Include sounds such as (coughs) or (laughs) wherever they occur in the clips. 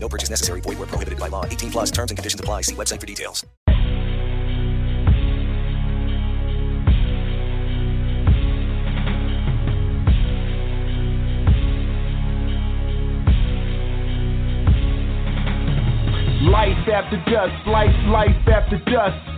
No purchase necessary. Void where prohibited by law. 18 plus terms and conditions apply. See website for details. Life after dusk, life, life after dusk.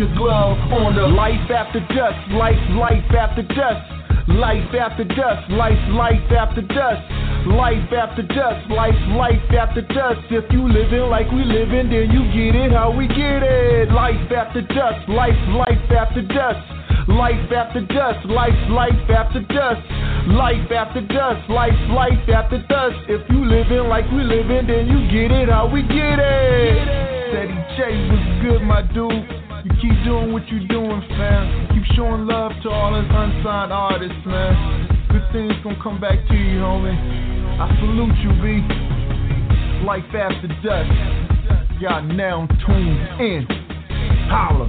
a glove on the life after dusk. Life, life after dusk. Life after dusk, life, life after dusk. Life after dusk, life, life after dusk. If you living like we living, then you get it how we get it. Life after dusk, life, life after dusk. Life after dusk, life, life after dusk. Life after dusk, life, life after dusk. If you living like we living, then you get it how we get it. Ceddy J was good, my dude. You keep doing what you're doing, fam. Keep showing love to all us unsigned artists, man. Good things gonna come back to you, homie. I salute you, B. Life after dusk. Y'all now tuned in. Holla.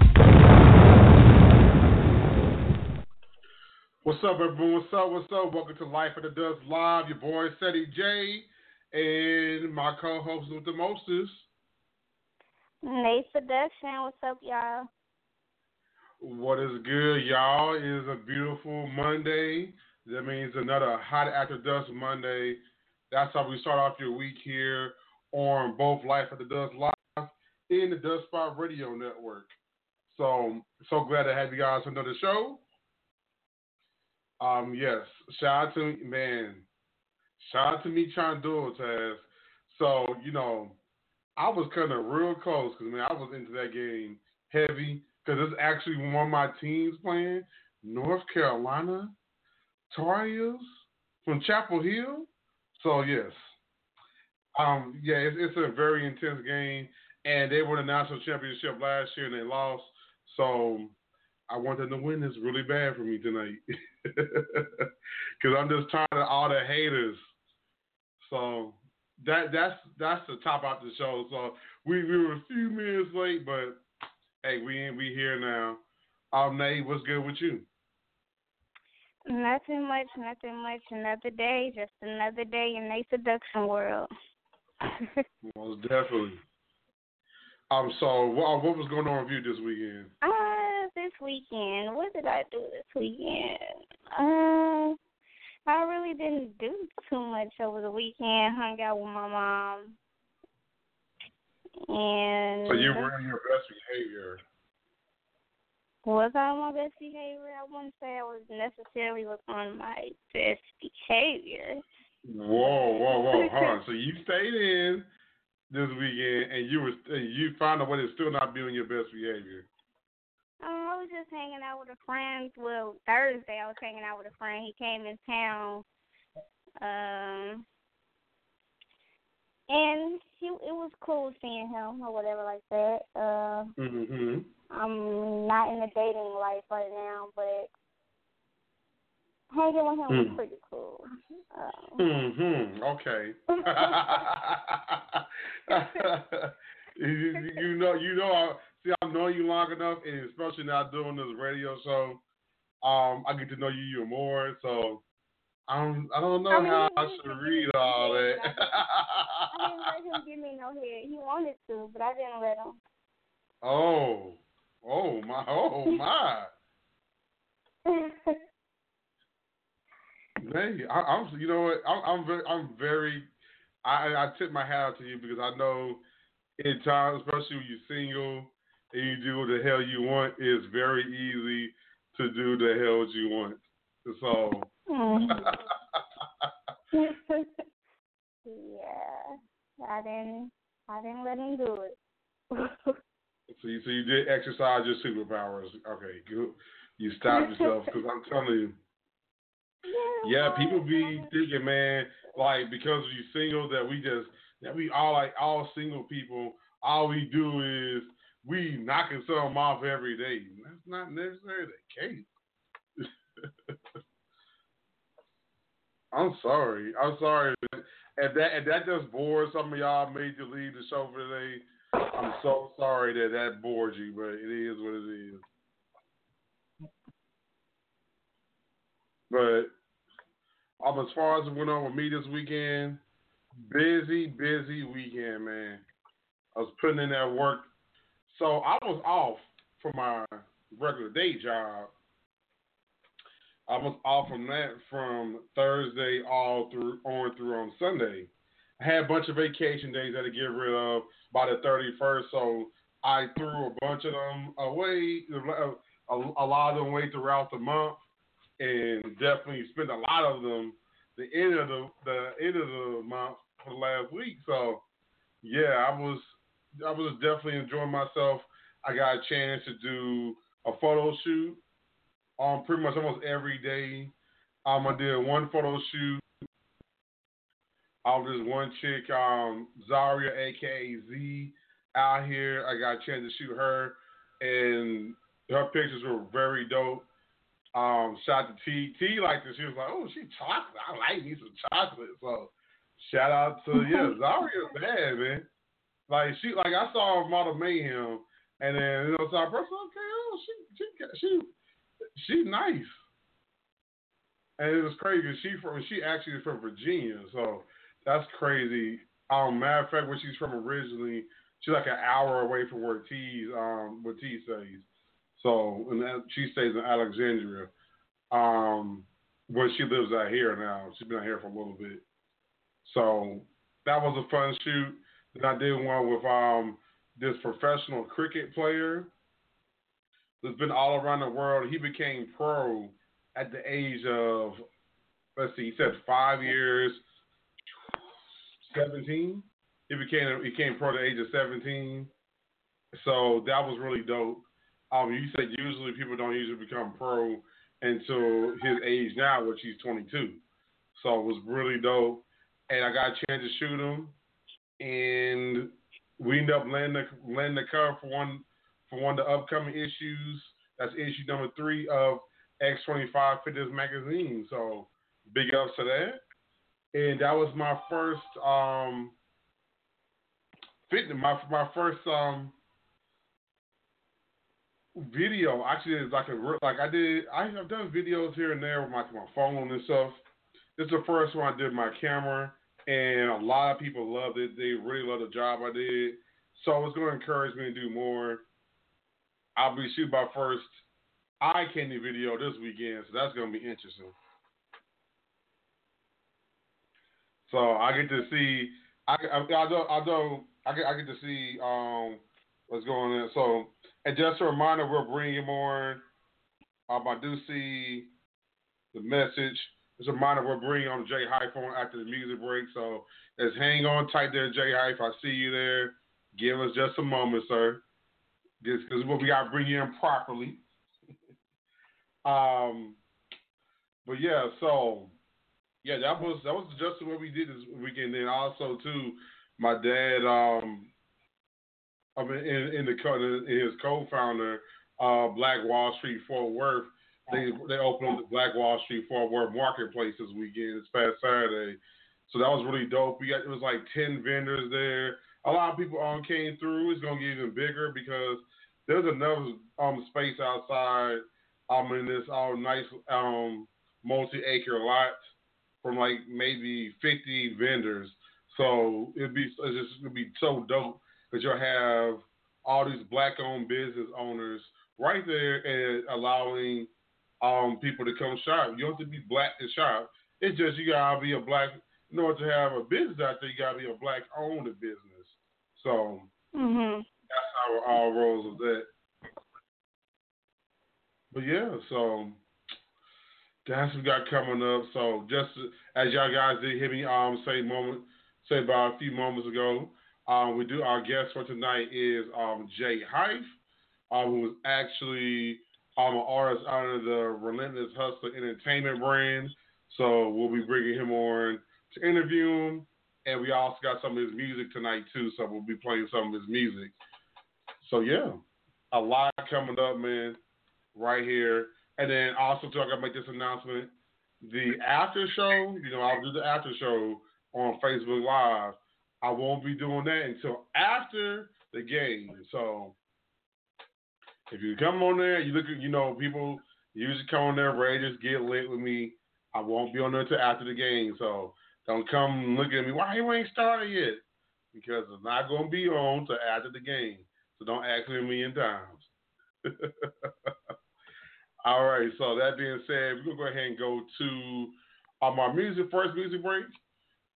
What's up, everyone? What's up? What's up? Welcome to Life After Dusk Live. Your boy, Ceddy J, and my co-host with the mostest. Nayy Seduction, what's up, y'all? What is good, y'all? It is a beautiful Monday. That means another hot after dusk Monday. That's how we start off your week here on both Life After Dusk Live and the Dust Spot Radio Network. So, so glad to have you guys on another show. Um, yes, shout out to man, shout out to me trying to do it, Taz. So, you know, I was kind of real close because man, I was into that game heavy because it's actually one of my teams playing North Carolina Tar from Chapel Hill. So yes, um, yeah, it's, it's a very intense game, and they won the national championship last year and they lost. So I want them to win this really bad for me tonight (laughs) because I'm just tired of all the haters. So that that's that's the top out the show. So we, we were a few minutes late, but hey, we we here now. Um, Nate, what's good with you? Nothing much, nothing much. Another day, just another day in the seduction world. (laughs) Most definitely. Um, so what what was going on with you this weekend? Uh, this weekend, what did I do this weekend? Uh I really didn't do too much over the weekend. Hung out with my mom. And So you were in your best behavior. Was I on my best behavior? I wouldn't say I was necessarily was on my best behavior. Whoa, whoa, whoa! Hold on. So you stayed in this weekend, and you were you found a way to still not be on your best behavior. Um, I was just hanging out with a friend. Well, Thursday I was hanging out with a friend. He came in town. Um, and he, it was cool seeing him or whatever like that. Uh, mm-hmm. I'm not in the dating life right now, but hanging with him mm. was hmm. pretty cool. Um, hmm. Okay. (laughs) (laughs) you, you know, you know. See, I've known you long enough, and especially now doing this radio show, um, I get to know you even more. So I don't, I don't know I mean, how I should read all that. I didn't let him (laughs) give me no head. He wanted to, but I didn't let him. Oh, oh my, oh my. (laughs) Man, I, am You know what? I'm, I'm very. I'm very. I, I tip my hat out to you because I know, in times, especially when you're single and you do what the hell you want, it's very easy to do the hell you want. So. (laughs) yeah, I didn't. I didn't let him do it. (laughs) so you, so you did exercise your superpowers. Okay, good. You stopped yourself because I'm telling you. Yeah, people be thinking, man, like because you single that we just that we all like all single people, all we do is we knocking something off every day. That's not necessarily the case. (laughs) I'm sorry. I'm sorry. If that that just bored some of y'all made you leave the show for today, I'm so sorry that that bored you, but it is what it is. But um, as far as what went on with me this weekend, busy, busy weekend, man. I was putting in that work. So I was off from my regular day job. I was off from that from Thursday all through on through on Sunday. I had a bunch of vacation days that I get rid of by the 31st, so I threw a bunch of them away, a, lot of them away throughout the month and definitely spent a lot of them the end of the the end of the month for the last week. So yeah, I was I was definitely enjoying myself. I got a chance to do a photo shoot on um, pretty much almost every day. Um, I did one photo shoot. I was this one chick, um, Zaria, aka Z, out here. I got a chance to shoot her, and her pictures were very dope. Um, shout to T. T liked it. She was like, "Oh, she chocolate. I like me some chocolate." So, shout out to yeah, (laughs) Zaria, bad man. Like she, like I saw Model Mayhem, and then you know, so I person, okay, oh, she, she, she, she's nice. And it was crazy. She from she actually is from Virginia, so that's crazy. Um, matter of fact, where she's from originally, she's like an hour away from where T's um where T stays. So and that, she stays in Alexandria. Um, where she lives out here now. She's been out here for a little bit. So that was a fun shoot. Then I did one with um this professional cricket player that's been all around the world. He became pro at the age of let's see, he said five years, seventeen. He became he became pro at the age of seventeen. So that was really dope. Um, you said usually people don't usually become pro until his age now, which he's 22. So it was really dope, and I got a chance to shoot him, and we end up landing the, landing the cover for one for one of the upcoming issues. That's issue number three of X25 Fitness magazine. So big ups to that. And that was my first um fitness my my first um video. Actually, it's like a like I did. I have done videos here and there with my my phone and stuff. This is the first one I did my camera, and a lot of people loved it. They really loved the job I did. So it's going to encourage me to do more. I'll be shooting my first eye candy video this weekend, so that's going to be interesting. So I get to see. I don't I get I get to see um what's going on. So and just a reminder, we're bringing more. Um, I do see the message. Just a reminder, we're bringing on J Hyfe after the music break. So let's hang on tight there, J Hyfe. I see you there. Give us just a moment, sir. Because we got to bring you in properly. (laughs) um, but yeah, so yeah, that was that was just what we did this weekend. Then also too, my dad um I mean, in, in the in his co-founder, uh, Black Wall Street Fort Worth, they they opened up the Black Wall Street Fort Worth Marketplace this weekend, this past Saturday. So that was really dope. We got it was like ten vendors there. A lot of people um came through. It's gonna get even bigger because there's another um space outside um in this um nice um multi acre lot from like maybe fifty vendors. So it'd be it's just it'd be so dope because you'll have all these black owned business owners right there and allowing um people to come shop. You don't have to be black to shop. It's just you gotta be a black in order to have a business out there, you gotta be a black owned business. So mm-hmm. that's how all rolls with that. But yeah, so that's what we got coming up. So just as y'all guys did hear me um say moment say about a few moments ago, um we do our guest for tonight is um J Hyfe, um who is actually um an artist under the Relentless Hustler Entertainment brand. So we'll be bringing him on to interview him, and we also got some of his music tonight too. So we'll be playing some of his music. So yeah, a lot coming up, man, right here. And then also too, I gotta make this announcement: the after show. You know, I'll do the after show on Facebook Live. I won't be doing that until after the game. So if you come on there, you look at, you know, people usually come on there to just get lit with me. I won't be on there until after the game. So don't come looking at me. Why you ain't started yet? Because it's not gonna be on till after the game. So don't ask me a million times. (laughs) All right. So that being said, we're gonna go ahead and go to um, our music first music break.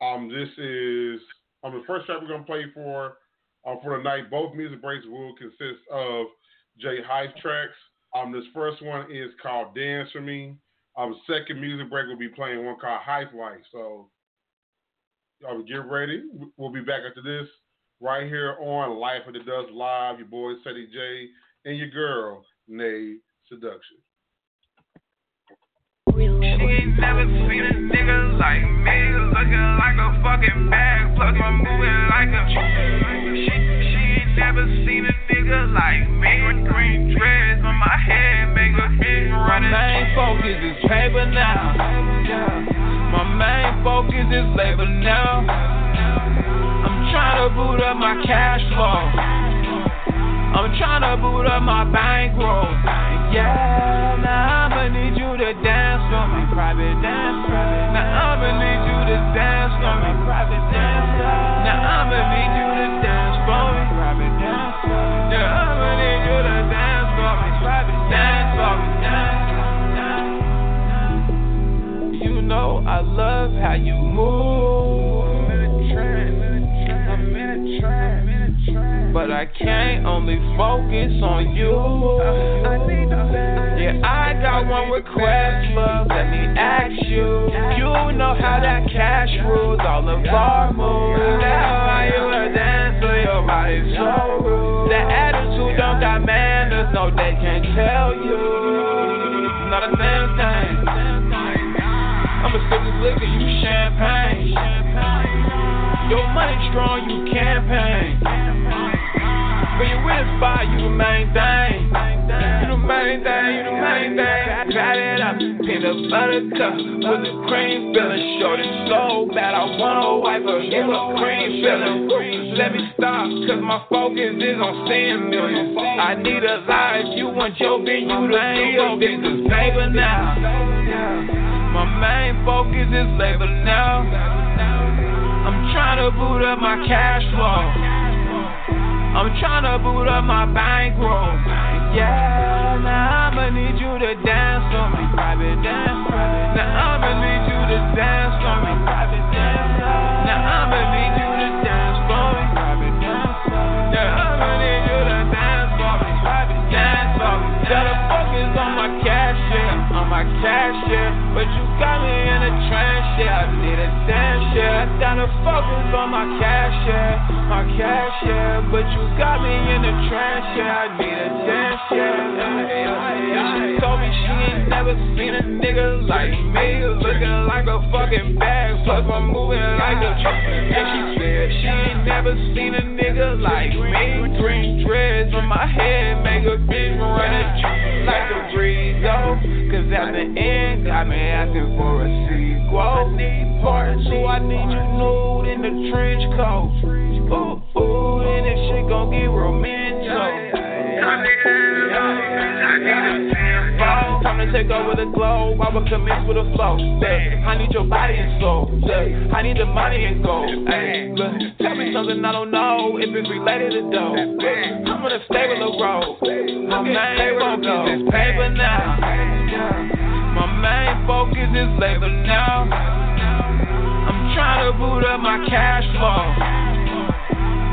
Um, this is um the first track we're gonna play for um for the night. Both music breaks will consist of J Hyfe tracks. Um, this first one is called Dance for Me. Um, second music break will be playing one called Hype Life. So y'all get ready. We'll be back after this right here on Life After Dusk Live. Your boy Ceddy J and your girl Nayy Seduction. She ain't never seen a nigga like me, looking like a fucking bag, like a. She, never seen a nigga like me. With green dreads on my head, make hit running. My main focus is paper now. My main focus is labor now. I'm trying to boot up my cash flow. I'm trying to boot up my bankroll. Yeah, now I'ma need you to dance for me, private dance. Now I'ma need you to dance for me, private dance. Now I'ma need you to dance I love how you move. I'm in a trance, I'm in a trance. But I can't only focus on you. Yeah, I got one request, love. Let me ask you. You know how that cash rules all of our moves. Now how you a dancer, body's so. That attitude don't got manners, no, they can't tell you. Not a damn thing. I'ma sip this liquor, you champagne. Your money strong, you campaign. When you a spot, you the main thing. You the main thing, you the main thing. Pat it up, peanut butter cup with the cream filling. Short and so bad, I wanna wipe her, give her cream filling. Let me stop, cause my focus is on seeing millions. I need a life, you want your bin, you the CEO, this is labor now. My main focus is labor now. I'm trying to boot up my cash flow. I'm tryna boot up my bankroll. Yeah, now I'ma need you to dance for me, private dance. Now I'ma need you to dance for me, private dance. Now I'ma need you me. Gotta focus on my cash, yeah, on my cash, yeah. But you got me in a trance, yeah. I need a dance, yeah. Gotta focus on my cash, yeah, my cash, yeah. But you got me in a trance, yeah. I need a dance, yeah. She told me she ain't never seen a nigga like me. Looking like a fucking bag, plus I'm moving like a truck. And she said she ain't never seen a nigga like me. Green dreads on my head, make a bitch run a like a breeze, oh. Cause at the end, got me asking for a sequel. I need part two, I need you nude in the trench coat. Ooh, ooh, then this shit gon' get romantic. Time to take over the globe. I will commence with a flow. I need your body and soul. I need the money and gold. Ay, look, tell me something I don't know if it's related to dough. I'm gonna stay on a stable road. My main focus is paper now. My main focus is labor now. I'm trying to boot up my cash flow.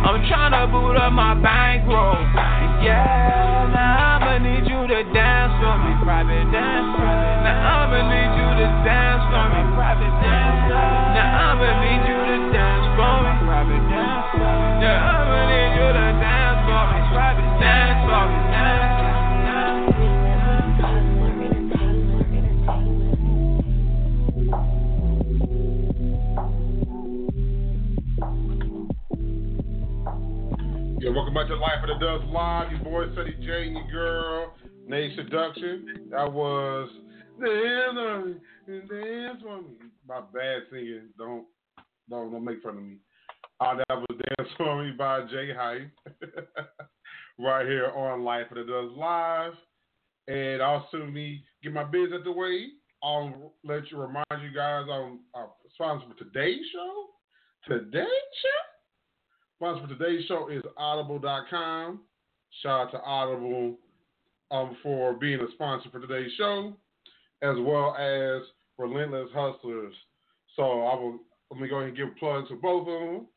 I'm trying to boot up my bankroll. Yeah, now I'ma need you to dance for me, private dance. Now I'ma need you to dance for me, private dance. Now I'ma need you to dance for me, private dance. Yeah, Back to Life After Dusk Live. Your boy Ceddy J and your girl, Nayy Seduction. That was Dance on Me, Dance on Me. My bad singing. Don't don't don't make fun of me. Uh, that was Dance on Me by J Hyfe. (laughs) right here on Life After Dusk Live. And also me get my biz at the way. I'll let you remind you guys on our sponsor for today's show. Today's show? Sponsor for today's show is audible.com. Shout out to Audible um, for being a sponsor for today's show, as well as Relentless Hustlers. So I will let me go ahead and give plugs for both of them.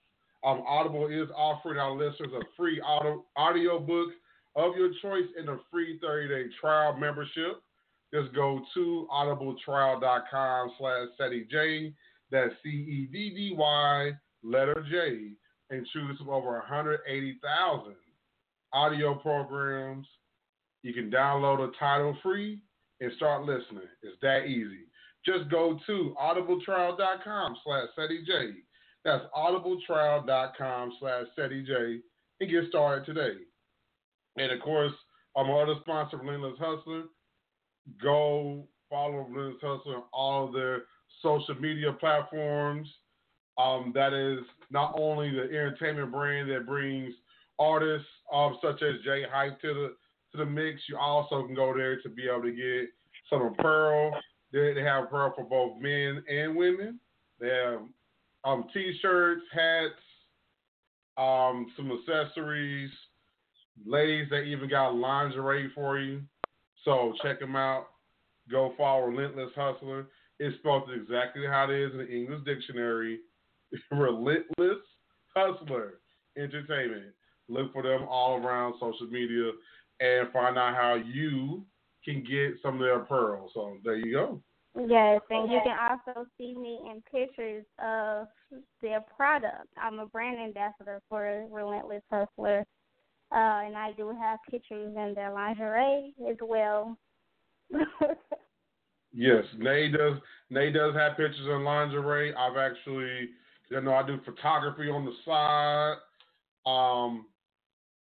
Um, Audible is offering our listeners a free audio, audio book of your choice and a free 30-day trial membership. Just go to audibletrial.com slash. That's C-E-D-D-Y letter J and choose from over 180,000 audio programs. You can download a title free and start listening. It's that easy. Just go to audibletrial.com slash J. That's audibletrial.com slash J and get started today. And of course, I'm our other sponsor, Relentless Hustler. Go follow Relentless Hustler on all their social media platforms. Um, that is not only the entertainment brand that brings artists um, such as J Hyfe to the to the mix. You also can go there to be able to get some apparel. They, they have apparel for both men and women. They have um, t-shirts, hats, um, some accessories. Ladies, they even got lingerie for you. So check them out. Go follow Relentless Hustler. It's spelled exactly how it is in the English dictionary. (laughs) Relentless Hustler Entertainment. Look for them all around social media and find out how you can get some of their pearls. So there you go. Yes, and you can also see me in pictures of their product. I'm a brand ambassador for Relentless Hustler, uh, and I do have pictures in their lingerie as well. (laughs) yes, Nayy does. Nayy does have pictures in lingerie. I've actually, you know, I do photography on the side. Um,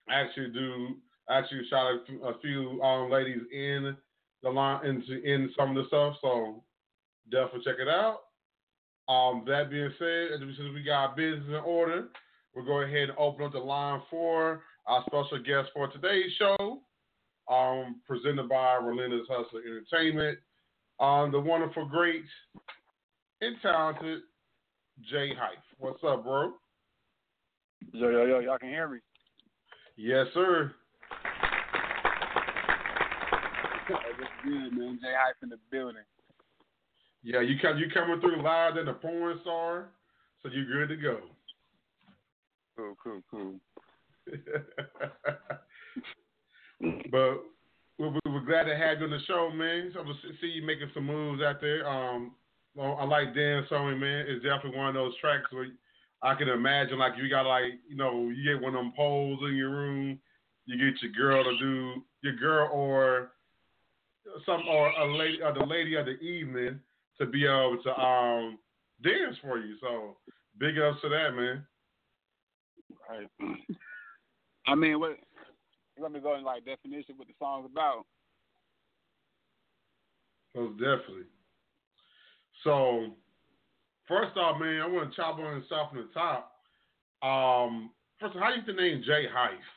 I actually do. Actually, shot a, a few um, ladies in the line into in some of the stuff. So definitely check it out. Um, that being said, since we got business in order, we'll go ahead and open up the line for our special guest for today's show, um, presented by Relentless Hustler Entertainment. Um, the wonderful, great, and talented J Hyfe. What's up, bro? Yo, yo, yo, y'all can hear me? Yes, sir. What's good, man? J Hyfe in the building. Yeah, you come you coming through live than a porn star, so you're good to go. Cool, cool, cool. (laughs) but we, we, we're glad to have you on the show, man. So to see you making some moves out there. Um, well, I like Dan Sewing, man. It's definitely one of those tracks where I can imagine like you got like you know you get one of them poles in your room, you get your girl to do your girl or some or a lady or the lady of the evening to be able to um dance for you. So big ups to that, man. Right. I mean, what want me go in like definition what the song's about? Most definitely. So first off, man, I want to chop on and start from the top. Um, first, how do you get the name J Hyfe?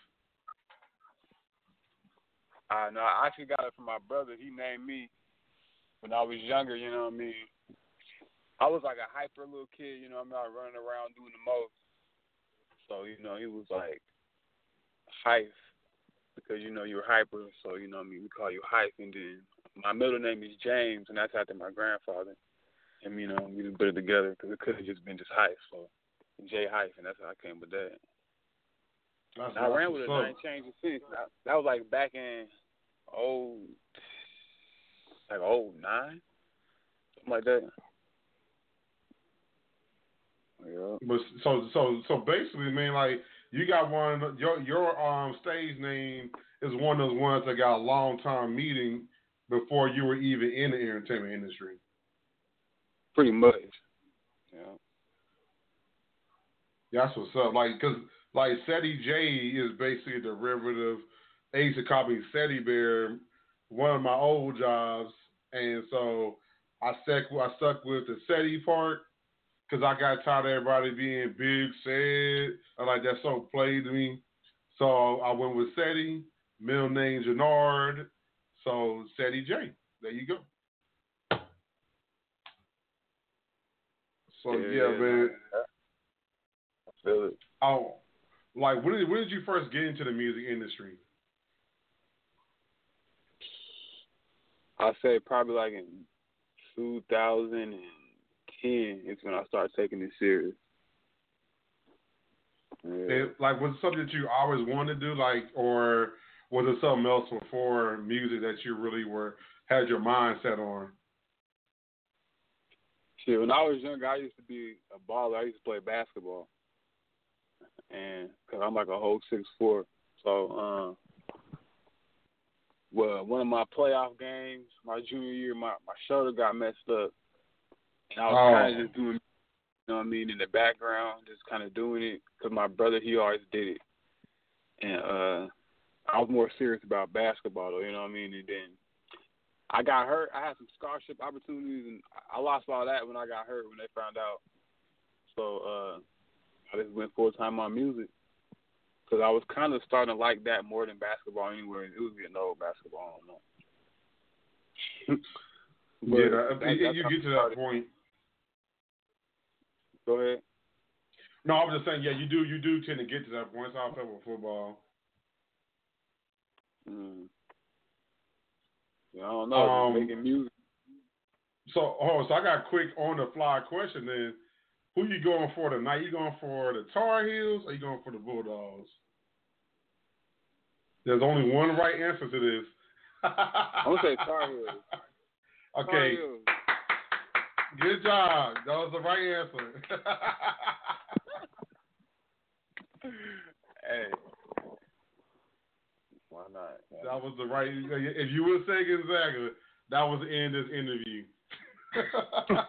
Uh, no, I actually got it from my brother. He named me when I was younger. You know what I mean? I was like a hyper little kid. You know what I mean? I running around doing the most. So you know, he was like hype because you know you're hyper. So you know what I mean? We call you hype. And then my middle name is James, and that's after my grandfather. And you know, we just put it together because it could have just been just hype. So J Hyfe, and that's how I came with that. That's I ran with it. I ain't changed it since. That, that was like back in oh, like oh nine, something like that. Yeah. But so so so basically, man, like you got one your your um stage name is one of those ones that got a long time meeting before you were even in the entertainment industry. Pretty much. Yeah. That's what's up. Like, cause like Ceddy J is basically a derivative. They used to call me Ceddy Bear, one of my old jobs, and so I stuck I stuck with the Ceddy part because I got tired of everybody being big said. I like that so played to me, so I went with Ceddy. Middle name Jannard, so Ceddy J. There you go. So yeah, man. I feel it. Oh, like when did when did you first get into the music industry? I say probably like in 2010 is when I started taking it serious. Yeah. It, like was it something that you always wanted to do, like, or was it something else before music that you really were had your mind set on? Shit, when I was younger, I used to be a baller. I used to play basketball, and cause I'm like a whole six four. So, um, well, one of my playoff games, my junior year, my my shoulder got messed up, and I was Oh. kind of just doing, you know what I mean, in the background, just kind of doing it. Cause my brother, he always did it, and uh, I was more serious about basketball, though. You know what I mean? And then I got hurt. I had some scholarship opportunities, and I lost all that when I got hurt when they found out. So uh, I just went full time on music because I was kind of starting to like that more than basketball anyway. It was getting old basketball. I don't know. (laughs) But yeah, that- you you get to that started. point. Go ahead. No, I'm just saying, yeah, you do you do tend to get to that point. That's how I felt with football. Mm. I don't know. Um, making music. So, oh, so I got a quick on the fly question then. Who you going for tonight? You going for the Tar Heels or you going for the Bulldogs? There's only one right answer to this. I'm gonna say Tar Heels. (laughs) Tar Okay, Heels. good job. That was the right answer. (laughs) Hey. Why not? that was the right. If you would say Gonzaga, that was the end of this interview. (laughs)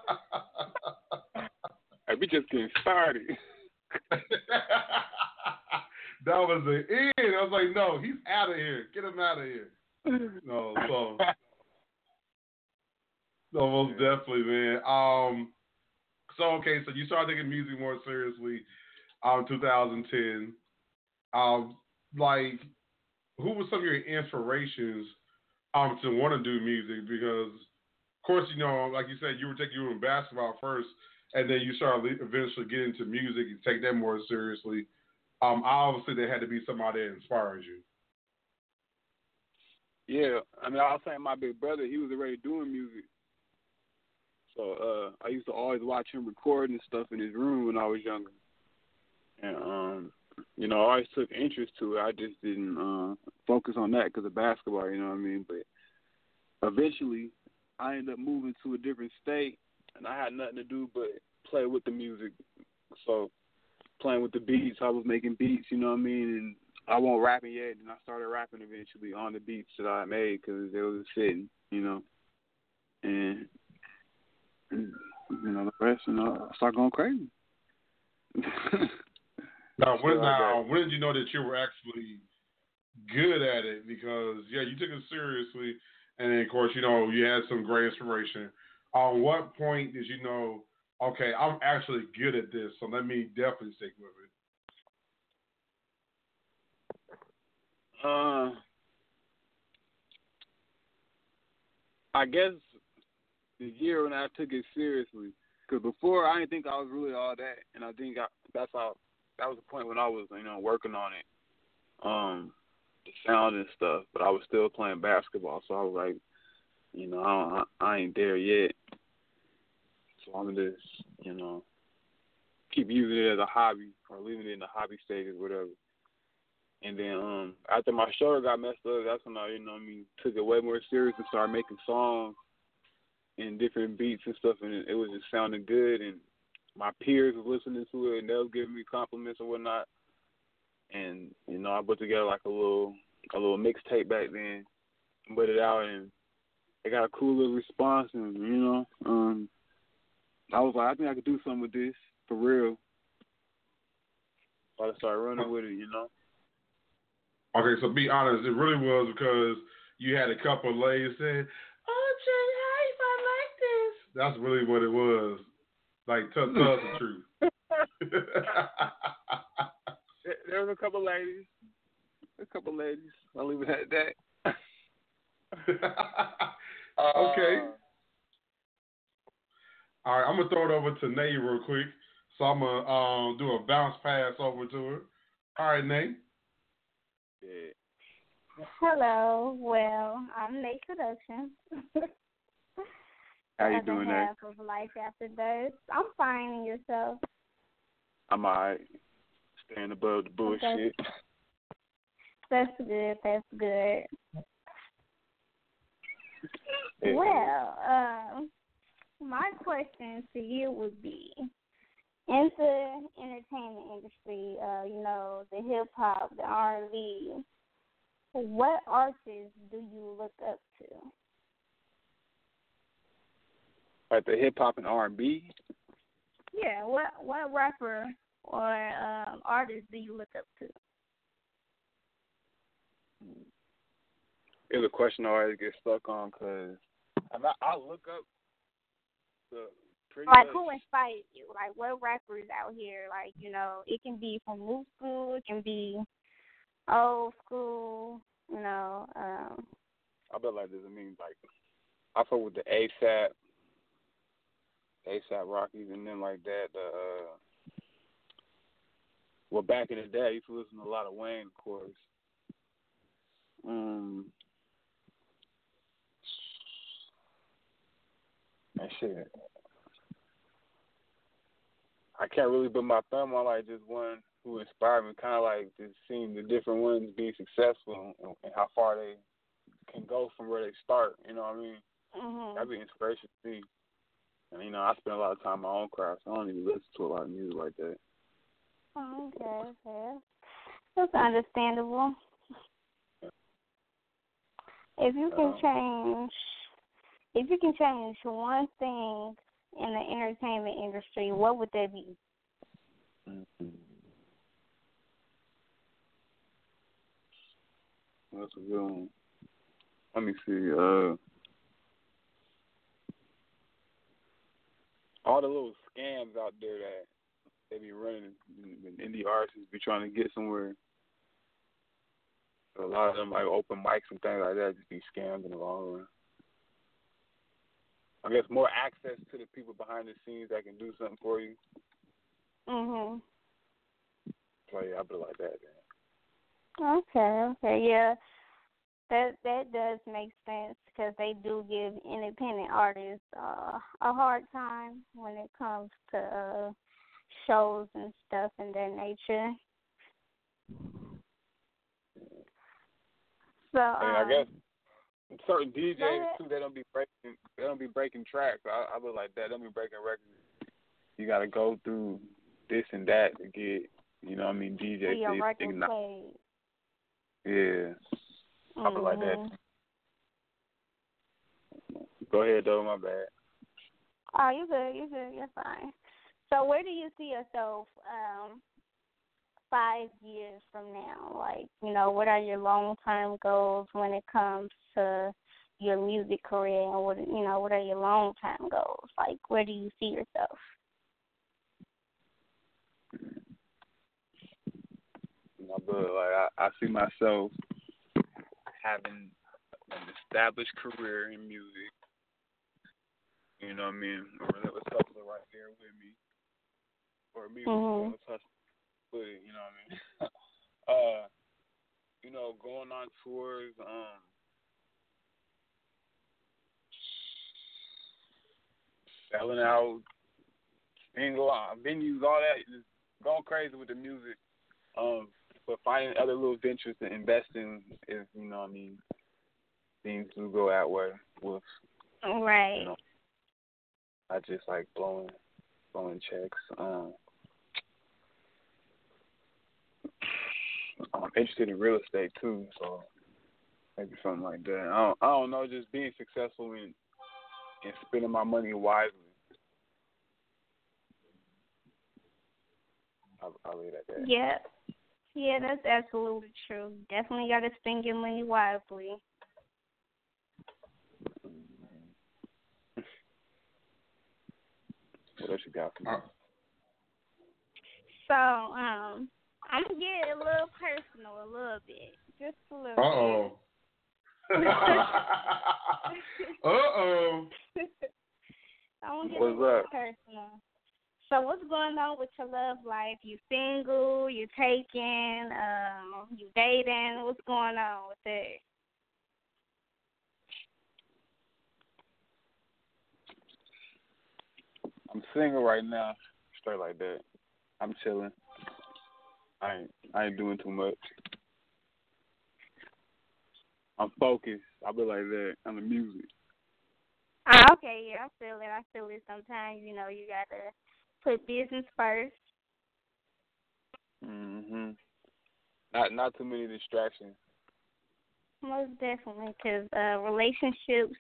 Hey, we just getting started. (laughs) that was the end. I was like, no, he's out of here. Get him out of here. No, so so most definitely, man. Um, so okay, so you started taking music more seriously, um, 2010. Um, like, who was some of your inspirations, um, to want to do music? Because, of course, you know, like you said, you were taking you in basketball first, and then you started eventually getting into music and take that more seriously. Um, obviously, there had to be somebody that inspired you. Yeah, I mean, I was saying my big brother, he was already doing music. So uh I used to always watch him recording and stuff in his room when I was younger. And um you know, I always took interest to it. I just didn't uh focus on that because of basketball, you know what I mean? But eventually I ended up moving to a different state and I had nothing to do but play with the music. So playing with the beats, I was making beats, you know what I mean? And I won't rapping yet, and I started rapping eventually on the beats that I made because it was sitting, you know, and, you know the rest, and I started going crazy. (laughs) now, when, now, when did you know that you were actually good at it? Because yeah, you took it seriously, and then, of course, you know, you had some great inspiration. On what point did you know? Okay, I'm actually good at this, so let me definitely stick with it. Uh, I guess the year when I took it seriously, because before I didn't think I was really all that, and I think I, that's how that was the point when I was you know working on it, um, the sound and stuff. But I was still playing basketball, so I was like, you know, I, I ain't there yet. So I'm just you know keep using it as a hobby or leaving it in the hobby stage or whatever. And then um after my shoulder got messed up, that's when I, you know, I mean, took it way more serious and started making songs and different beats and stuff, and it, it was just sounding good. And my peers was listening to it, and they was giving me compliments and whatnot. And you know, I put together like a little a little mixtape back then, and put it out, and it got a cool little response. And you know, um, I was like, I think I could do something with this for real. So I started running with it, you know. Okay, so be honest, it really was because you had a couple of ladies saying, "Oh, Jay, I like this?" That's really what it was. Like, tell, tell us the truth. (laughs) (laughs) there was a couple ladies. A couple ladies. I'll leave it at that. (laughs) okay. Uh, All right, I'm gonna throw it over to Nayy real quick. So I'm gonna um, do a bounce pass over to her. All right, Nayy. Hello. Well, I'm Nayy Production. How you doing, half of Life After Dusk. I'm fine, and yourself? I'm alright. Staying above the bullshit. Okay. That's good. That's good. Yeah. Well, uh, my question to you would be, in the entertainment industry, uh, you know, the hip hop, the R and B, what artists do you look up to? Like the hip hop and R and B. Yeah, what what rapper or um, artist do you look up to? It's a question I always get stuck on because I I look up the pretty like much. who inspired you? Like what rappers out here? Like you know, it can be from new school, it can be old school. You know. Um, I bet like this. I mean, like I fuck with the ASAP, ASAP Rockies, and then like that. The uh, well, back in the day, I used to listen to a lot of Wayne, of course. Um, and shit. I can't really put my thumb on like just one who inspired me. Kind of like just seeing the different ones be successful and, and, how far they can go from where they start. You know what I mean? Mm-hmm. That'd be inspiration to me. And you know, I spend a lot of time on my own craft, so I don't even listen to a lot of music like that. Oh, okay, okay. That's understandable. If you can uh, change, if you can change one thing in the entertainment industry, what would that be? Mm-hmm. That's a good one. Let me see. Uh, all the little scams out there that they be running, and indie artists be trying to get somewhere. A lot of them like open mics and things like that just be scammed in the long run. I guess more access to the people behind the scenes that can do something for you. Mhm. So yeah, I feel like that. Okay, okay, yeah, that that does make sense because they do give independent artists uh, a hard time when it comes to uh, shows and stuff in that nature. So um, I, I guess certain DJs too, they don't be breaking, they don't be breaking tracks. I, I look like that. They don't be breaking records. You got to go through this and that to get, you know, what I mean, DJ. record played. Yeah. Feel like that. Mhm. Go ahead though, my bad. Oh, you're good, You're good, you're fine. So where do you see yourself um five years from now? Like, you know, what are your long term goals when it comes to your music career and what you know, what are your long term goals? Like where do you see yourself? My brother, like I, I see myself having an established career in music. You know what I mean? A relentless hustler right there with me. Or me with Mhm. a relentless hustler with it, you know what I mean? (laughs) uh you know, going on tours, um selling out single uh, venues, all that, just going crazy with the music. Um, but finding other little ventures to invest in is, you know, what I mean, things do go that way. With Right. you know, I just like blowing, blowing checks. Um, I'm interested in real estate too, so maybe something like that. I don't, I don't know, just being successful in in spending my money wisely. I'll, I'll leave it at that. Yeah. Yeah, that's absolutely true. Definitely gotta spend your money wisely. What else you got for me? Uh, So, um, I'm gonna get a little personal a little bit. Just a little Uh oh. uh oh. bit. (laughs) (laughs) (laughs) I'm gonna get What's a up? personal. So what's going on with your love life? You single, you taking, um, you dating, what's going on with that? I'm single right now, straight like that. I'm chilling. I ain't I ain't doing too much. I'm focused. I be like that on the music. Ah, okay, yeah, I feel it. I feel it sometimes, you know, you gotta put business first. Mhm. Not not too many distractions. Most definitely, because uh, relationships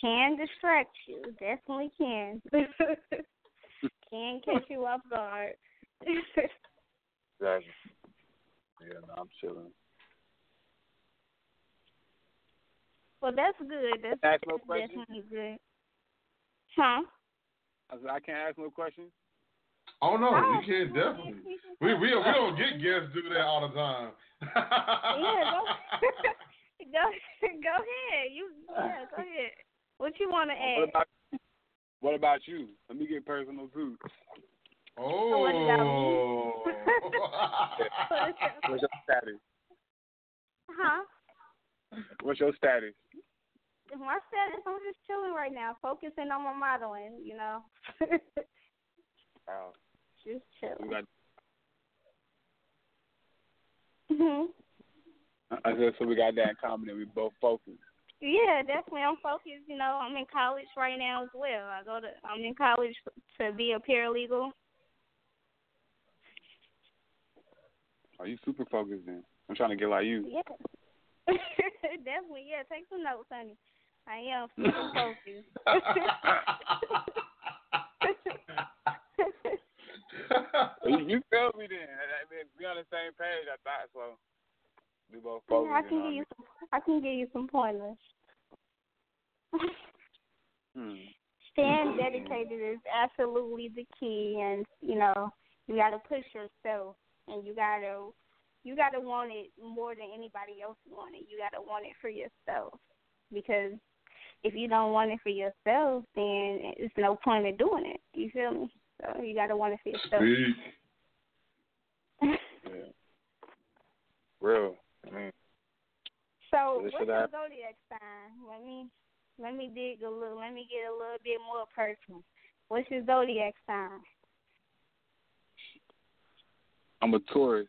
can distract you. Definitely can. (laughs) can catch you off guard. Exactly. Yeah, no, I'm chilling. well, that's good. That's, Ask no that's definitely good. Huh? I said I can't ask no questions. Oh no, Oh, you can definitely. We we we don't get guests do that all the time. yeah, go, (laughs) (laughs) go, go ahead. You, yeah, go ahead. What you want to What about what about you? Let me get personal too. Oh. (laughs) What's your status? huh? What's your status? My status, I'm just chilling right now, focusing on my modeling. You know, Wow. (laughs) just chilling. got hmm I said so we got that in common and we both focused. Yeah, definitely. I'm focused. You know, I'm in college right now as well. I go to. I'm in college to be a paralegal. Are you super focused then? I'm trying to get like you. Yeah. (laughs) definitely. Yeah. Take some notes, honey. I am super (laughs) focused. you, you feel me then? I mean, we on the same page. I thought so. We both focused. Yeah, I can you give you some. I can give you some pointers. what Hmm. Staying dedicated is absolutely the key, and you know you got to push yourself, and you got to you got to want it more than anybody else want it. You got to want it for yourself, because if you don't want it for yourself, then it's no point in doing it. You feel me? So you got to want it for yourself. (laughs) Yeah. Real. I mean, So what's your happen. zodiac sign? Let me let me dig a little. Let me get a little bit more personal. What's your zodiac sign? I'm a Taurus.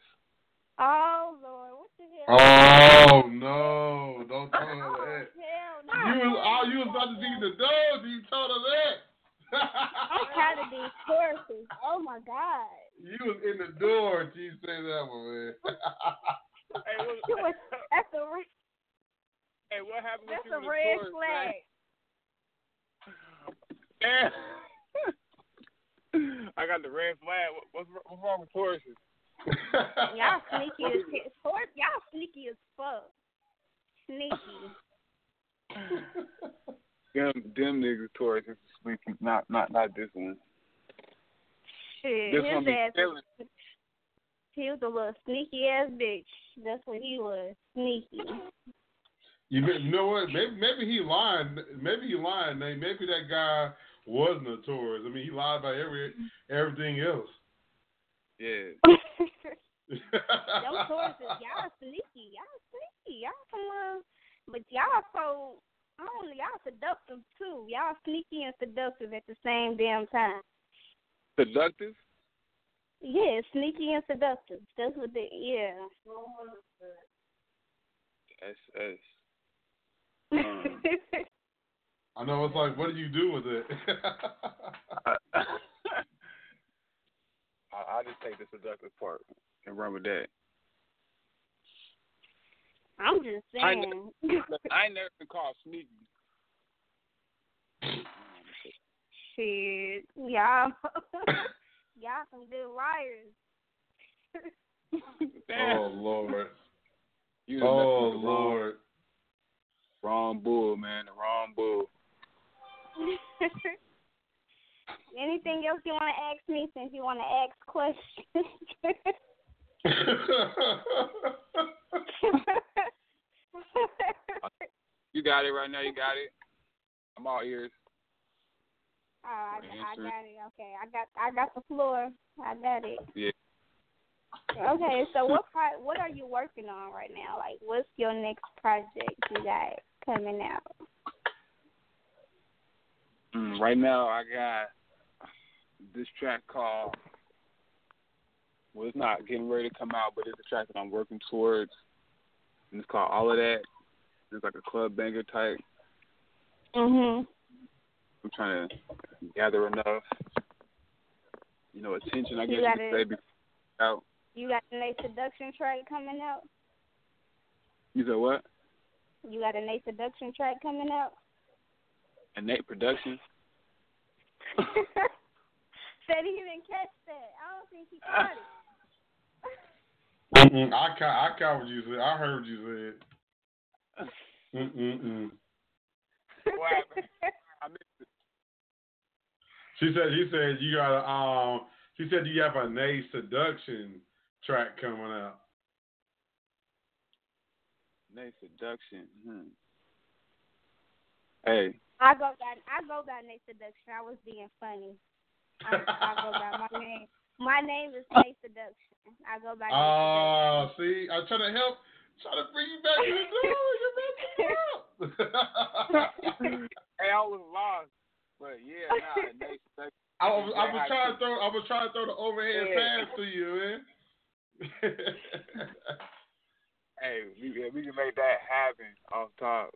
Oh Lord, what the hell? Oh no! Don't tell her Oh, that. hell no. You was oh, you was about to be the dog. You told her that. I'm tired of these Tauruses. Oh my God. You was in the door. till You say that one, man. Hey, (laughs) what, You was- that's a re- hey, what happened that's with you a the red Taurus, flag. Man? (laughs) I got the red flag. What, what's, what's wrong with Tauruses? Y'all (laughs) sneaky as shit. Taurus, y'all sneaky as fuck. Sneaky. Them, them niggas Tauruses is sneaky. Not, not, not this one. Shit, This his one be ass. killing. He was a little sneaky ass bitch. That's what he was. Sneaky. You, may- you know what? Maybe maybe he lied. Maybe he lied. Maybe that guy wasn't a Taurus. I mean, he lied about every everything else. Yeah. (laughs) (laughs) Them Tauruses, y'all sneaky. Y'all sneaky. Y'all some uh, but y'all so I don't y'all seductive too. Y'all sneaky and seductive at the same damn time. Seductive? Yeah, sneaky and seductive. That's what they yeah. SS. Um, (laughs) I know. It's like, what do you do with it? I, I just take the seductive part and run with that. I'm just I saying. (laughs) I ain't never been called sneaky. Shit. Y'all (laughs) y'all some good liars. (laughs) oh Lord. You Oh messing with the wrong- Lord. Wrong bull, man. The wrong bull. Anything else you want to ask me since you want to ask questions? (laughs) You got it right now. You got it. I'm all ears. Oh, I, I got it. Okay, I got I got the floor. I got it. Yeah. Okay, so what pro- what are you working on right now? Like, what's your next project you got coming out? Mm, right now, I got this track called. Well, it's not getting ready to come out, but it's a track that I'm working towards, and it's called All of That. It's like a club banger type. Mhm. I'm trying to gather enough, you know, attention. I guess you got could it. say before out. You got a Nate seduction track coming out. You said what? You got a Nate seduction track coming out. Nate Production. (laughs) Said he didn't catch that. I don't think he caught it. Mm-mm, I ca- I caught what you said. I heard what you said. Mm-mm-mm. What (laughs) happened? I missed it. She said. He said you got a. Um. She said you have a Nayy Seduction track coming out. Nayy Seduction. Hmm. Hey, I go by I go by Nayy Seduction. I was being funny. I, I go by (laughs) my name. My name is Nate seduction. I go by Nate Oh, see, I'm trying to help, trying to bring you back to the (laughs) door. You're messing (laughs) up. hey, I was lost, but yeah, nah, Innate Seduction. I was, I was trying to throw, I was trying to throw the overhead Yeah. pass to you, man. Hey, we, yeah, we can make that happen off top.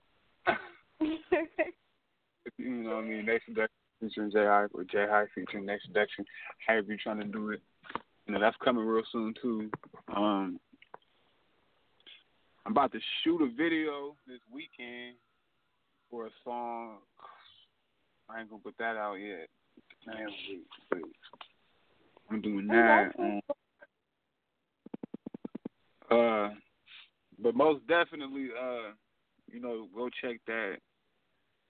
you know what I mean? Next seduction featuring J Hyfe or J Hyfe featuring next seduction. However you're trying to do it. You know, that's coming real soon too. Um I'm about to shoot a video this weekend for a song. I ain't gonna put that out yet. Man, wait, wait. I'm doing that. Um, uh, but most definitely, uh, you know, go check that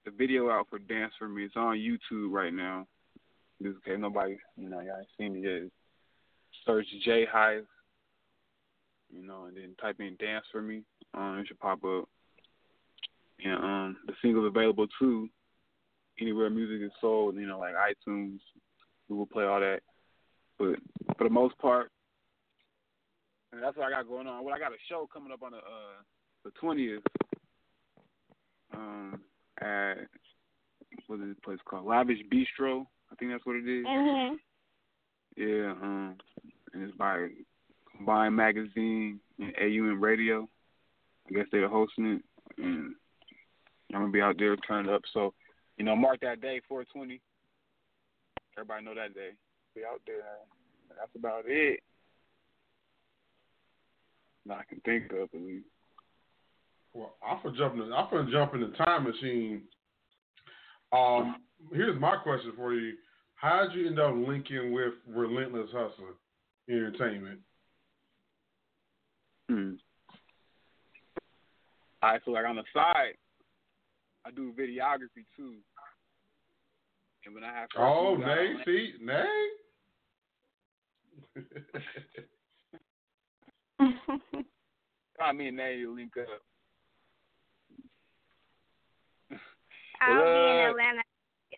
the video out for Dance for Me. It's on YouTube right now. In case nobody, you know, y'all ain't seen it yet. Search J Hyfe, you know, and then type in Dance for Me. Um, it should pop up. And um, the single's available too. Anywhere music is sold, you know, like iTunes, Google Play, all that. But for the most part, and that's what I got going on. Well, I got a show coming up on the uh, the twentieth. Um, at what is this place called? Lavish Bistro. I think that's what it is. mhm. Yeah, um, and it's by Combined Magazine and AUM Radio. I guess they're hosting it, and I'm gonna be out there turning up. So, you know, mark that day, 420. Everybody know that day. Be out there. That's about it. that I can think of at least. Well, I'm for jumping. I'm for jump in the time machine. Um, here's my question for you: How did you end up linking with Relentless Hustler Entertainment? Hmm. I feel like on the side, I do videography too. And when I have oh, Nayy, see, Nayy. (laughs) I mean, Nayy, you link up. I'll be in Atlanta.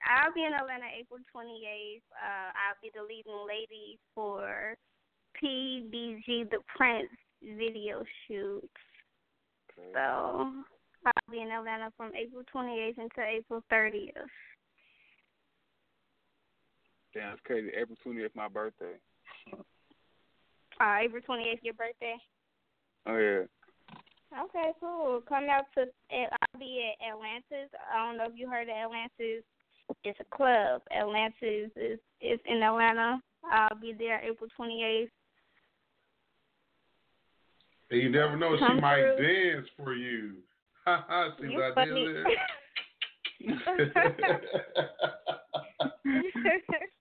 I'll be in Atlanta April 28th. Uh, I'll be the leading lady for PBG The Prince video shoot. So I'll be in Atlanta from April 28th until April 30th. Damn, it's crazy. April 20th, my birthday. Uh, April 28th, your birthday? Oh, yeah. Okay, cool. Come out to, I'll be at Atlantis. I don't know if you heard of Atlantis. It's a club. Atlantis is, is in Atlanta. I'll be there April 28th. And you never know, Come she might dance for you. Ha ha, see you what I did there?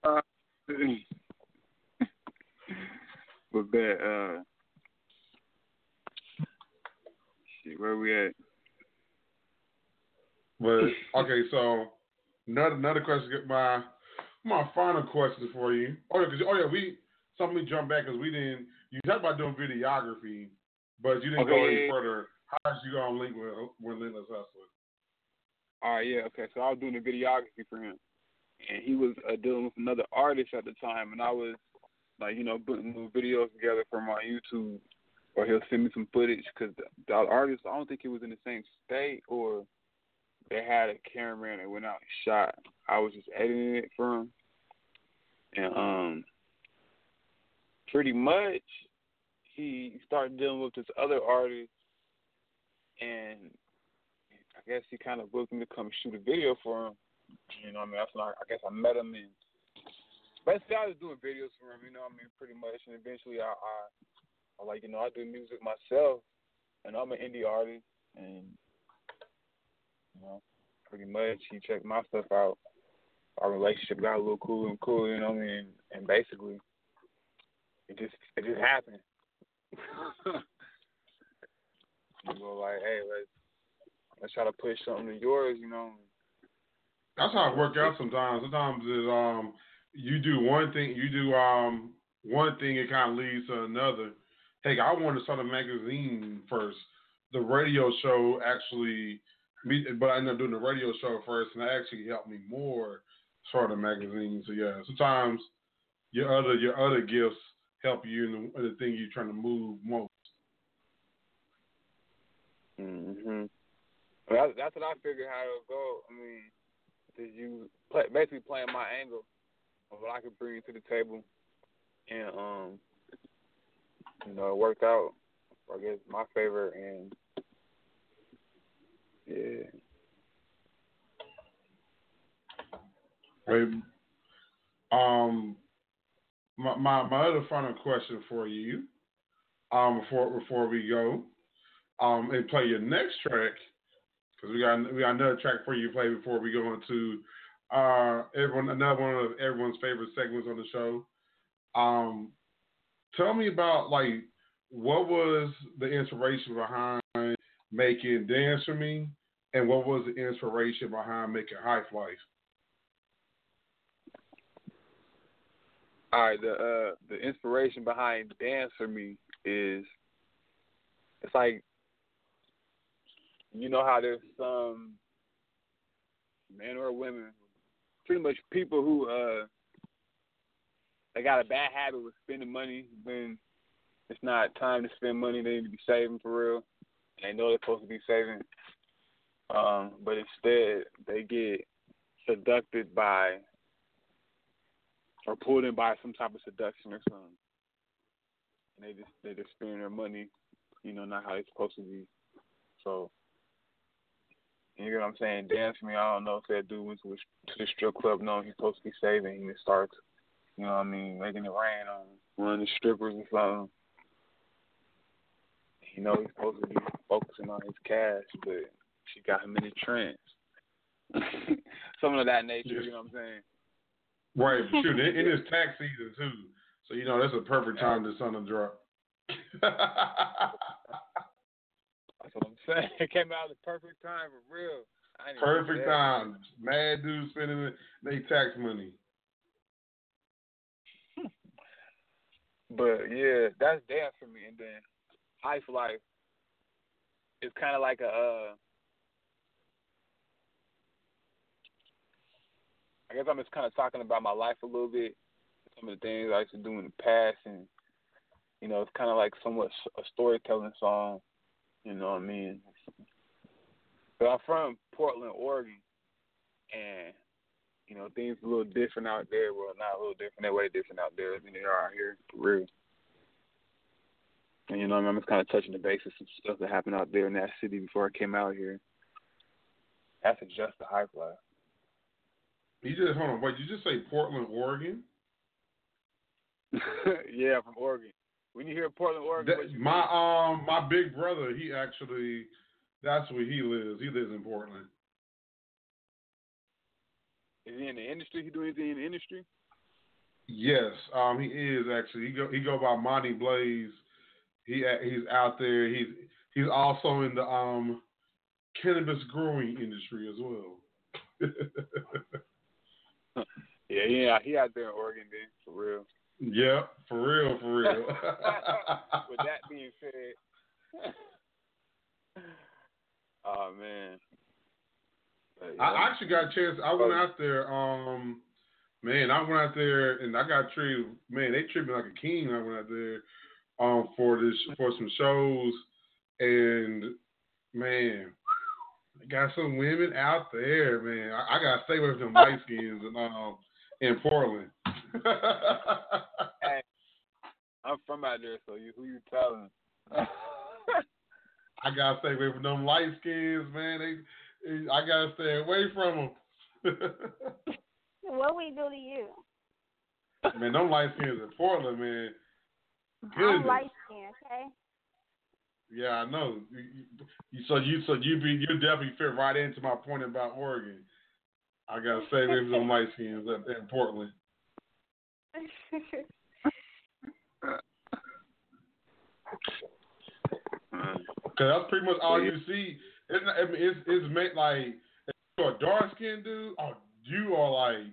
uh, (laughs) but that, uh, shit, where we at? But (laughs) okay, so another another question. My my final question for you. Oh yeah, cause, oh yeah, we something we jump back because we didn't. You talked about doing videography, but you didn't okay. go any further. How did you gonna link with with Relentless Hustler? All right, yeah, okay. So I was doing the videography for him, and he was uh, dealing with another artist at the time, and I was like, you know, putting little videos together for my YouTube, or he'll send me some footage because the, the artist, I don't think he was in the same state, or they had a cameraman that went out and shot. I was just editing it for him, and um, pretty much he started dealing with this other artist, and I guess he kind of booked me to come shoot a video for him. You know, what I mean, that's when I, I guess I met him, and basically I was doing videos for him. You know, what I mean, pretty much, and eventually I, I, I like, you know, I do music myself, and I'm an indie artist, and you know, pretty much he checked my stuff out. Our relationship got a little cool and cool, you know what I mean? And basically, it just it just happened. (laughs) you know, like, hey, let's let's try to push something to yours, you know. That's how it work out sometimes. Sometimes is um you do one thing, you do um one thing, it kind of leads to another. Hey, I wanted to start a magazine first. The radio show actually, me, but I ended up doing the radio show first, and that actually helped me more start a magazine. So yeah, sometimes your other your other gifts help you in the, the thing you're trying to move most. Mhm. That's, that's what I figured how it'll go. I mean, did you play, basically playing my angle of what I could bring to the table, and um, you know, it worked out. I guess my favor, and yeah. Right. Um, my, my my other final question for you, um, before before we go, um, and play your next track, because we got we got another track for you to play before we go into uh everyone another one of everyone's favorite segments on the show. Um, tell me about like what was the inspiration behind making Dance for Me, and what was the inspiration behind making High Life? All right, the uh, the inspiration behind dance for me is it's like you know how there's some men or women, pretty much people who uh they got a bad habit with spending money when it's not time to spend money. They need to be saving for real. And they know they're supposed to be saving, um, but instead they get seducted by or pulled in by some type of seduction or something. And they just they just spending their money, you know, not how it's supposed to be. So you know what I'm saying? Dance for me. I don't know if that dude went to, to the strip club knowing he's supposed to be saving. He just starts, you know what I mean, making it rain on one of the strippers or something. you know he's supposed to be focusing on his cash, but she got him in a trance. (laughs) Something of that nature, you know what I'm saying? Right, shoot, it, it is (laughs) tax season too, so you know that's a perfect time to sun to drop. (laughs) That's what I'm saying. It came out at the perfect time for real. I ain't even perfect time. Mad dudes spending they tax money. But yeah, that's dance for me. And then Hyfe Life is kind of like a. Uh, I guess I'm just kind of talking about my life a little bit, some of the things I used to do in the past, and you know, it's kind of like somewhat a storytelling song. You know what I mean? But I'm from Portland, Oregon, and you know things a little different out there. Well, not a little different. They're way different out there than they are out here, for real. And you know, I'm just kind of touching the basis of stuff that happened out there in that city before I came out here. That's a just a high life. You just hold on. Wait, you just say Portland, Oregon? (laughs) yeah, from Oregon. When you hear Portland, Oregon, That- my um my big brother, he actually that's where he lives. He lives in Portland. Is he in the industry? He do anything in the industry? Yes, um, he is actually. He go he go by Monty Blaze. He he's out there. He's he's also in the um cannabis growing industry as well. (laughs) Yeah, yeah, he out there in Oregon, then for real. yep, for real, for real. (laughs) (laughs) With that being said, oh man, Yeah. I actually got a chance. I went out there. Um, man, I went out there and I got treated. Man, they treated me like a king. I went out there, um, for this for some shows, and man, I got some women out there. Man, I, I gotta stay with them light skins and um in Portland. Hey, I'm from out there, so you who you telling? (laughs) I gotta stay away from them light skins, man. They, I gotta stay away from them. What we do to you? man, them light skins in Portland, man. I'm Goodness. light skinned, okay? Yeah, I know. You- you- So you so you be you definitely fit right into my point about Oregon. I gotta away from them light skins in, in Portland. (laughs) Cause that's pretty much all you see. It's not, I mean, it's it's meant like if you're a dark skinned dude, oh, you are like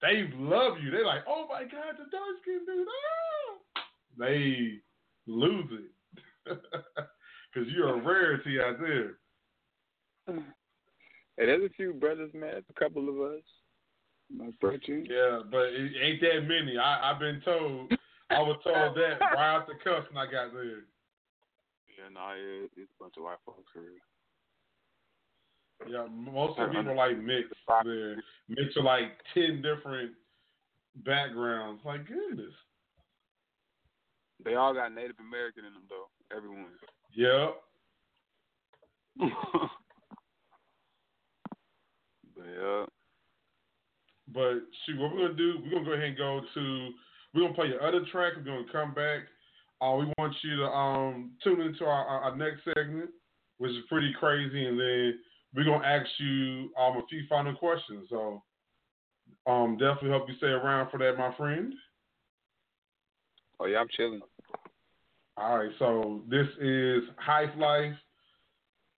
they love you. They like, oh my god, the dark skinned dude. Ah! They lose it (laughs) because you're a rarity out there. Hey, there's a few brothers, man. There's a couple of us. My brother. Yeah, but it ain't that many. I I've been told. I was told that right out the cuffs when I got there. Yeah, no, it, it's a bunch of white folks for real. Yeah, most of the people like mix. There, mixed with like ten different backgrounds. Like goodness. They all got Native American in them, though. Everyone. Yep. (laughs) but yeah. But shoot, what we're gonna do? We're gonna go ahead and go to. We're gonna play your other track. We're gonna come back. Uh, we want you to um tune into our, our next segment, which is pretty crazy, and then we're gonna ask you um a few final questions. So um definitely hope you stay around for that, my friend. Oh yeah, I'm chilling. All right, so this is Hype Life.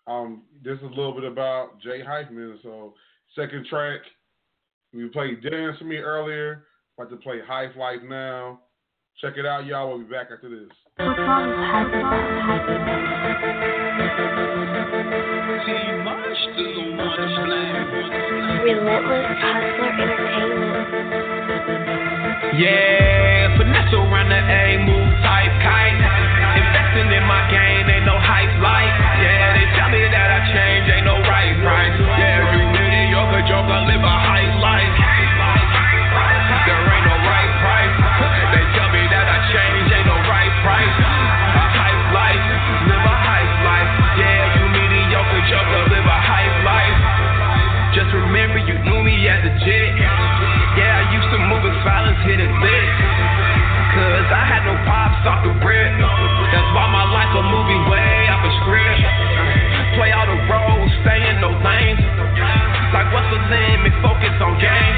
Um, this is a little bit about Jay Hypeman. So second track, we played Dance for Me earlier. About to play Hype Life now. Check it out, y'all. We'll be back after this. Relentless Hustler Entertainment. Yeah, Let me focus on game.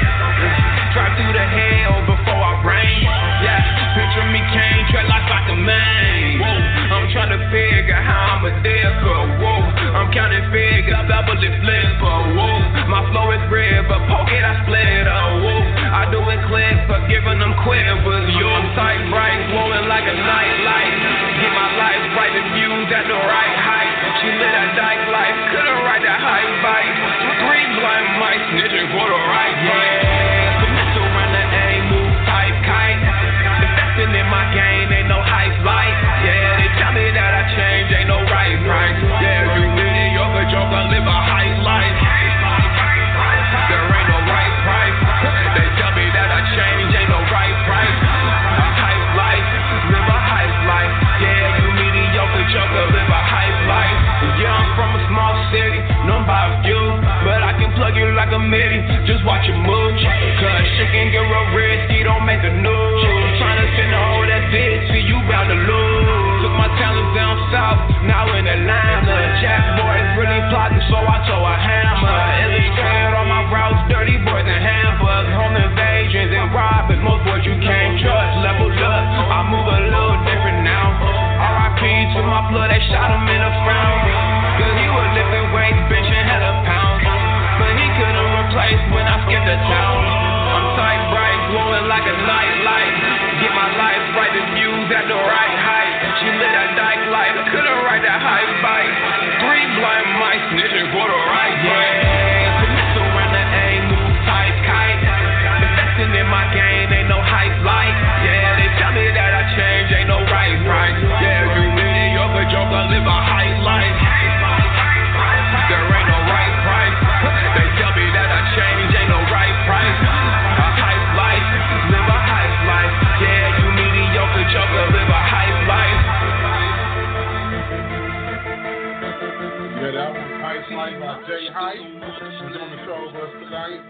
Us tonight.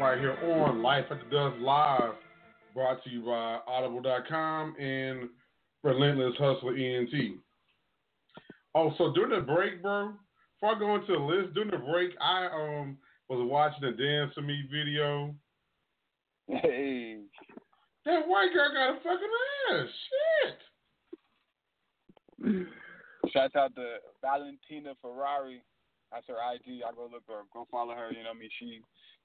Right here on Life After Dusk Live, brought to you by Audible.com and Relentless Hustler ENT. Oh, so during the break, bro, before I go into the list, during the break, I um was watching a Dance to Me video. Hey. That white girl got a fucking ass. Shit. Shout out to Valentina Ferrari. That's her IG. I go look her, go follow her. You know what I mean? She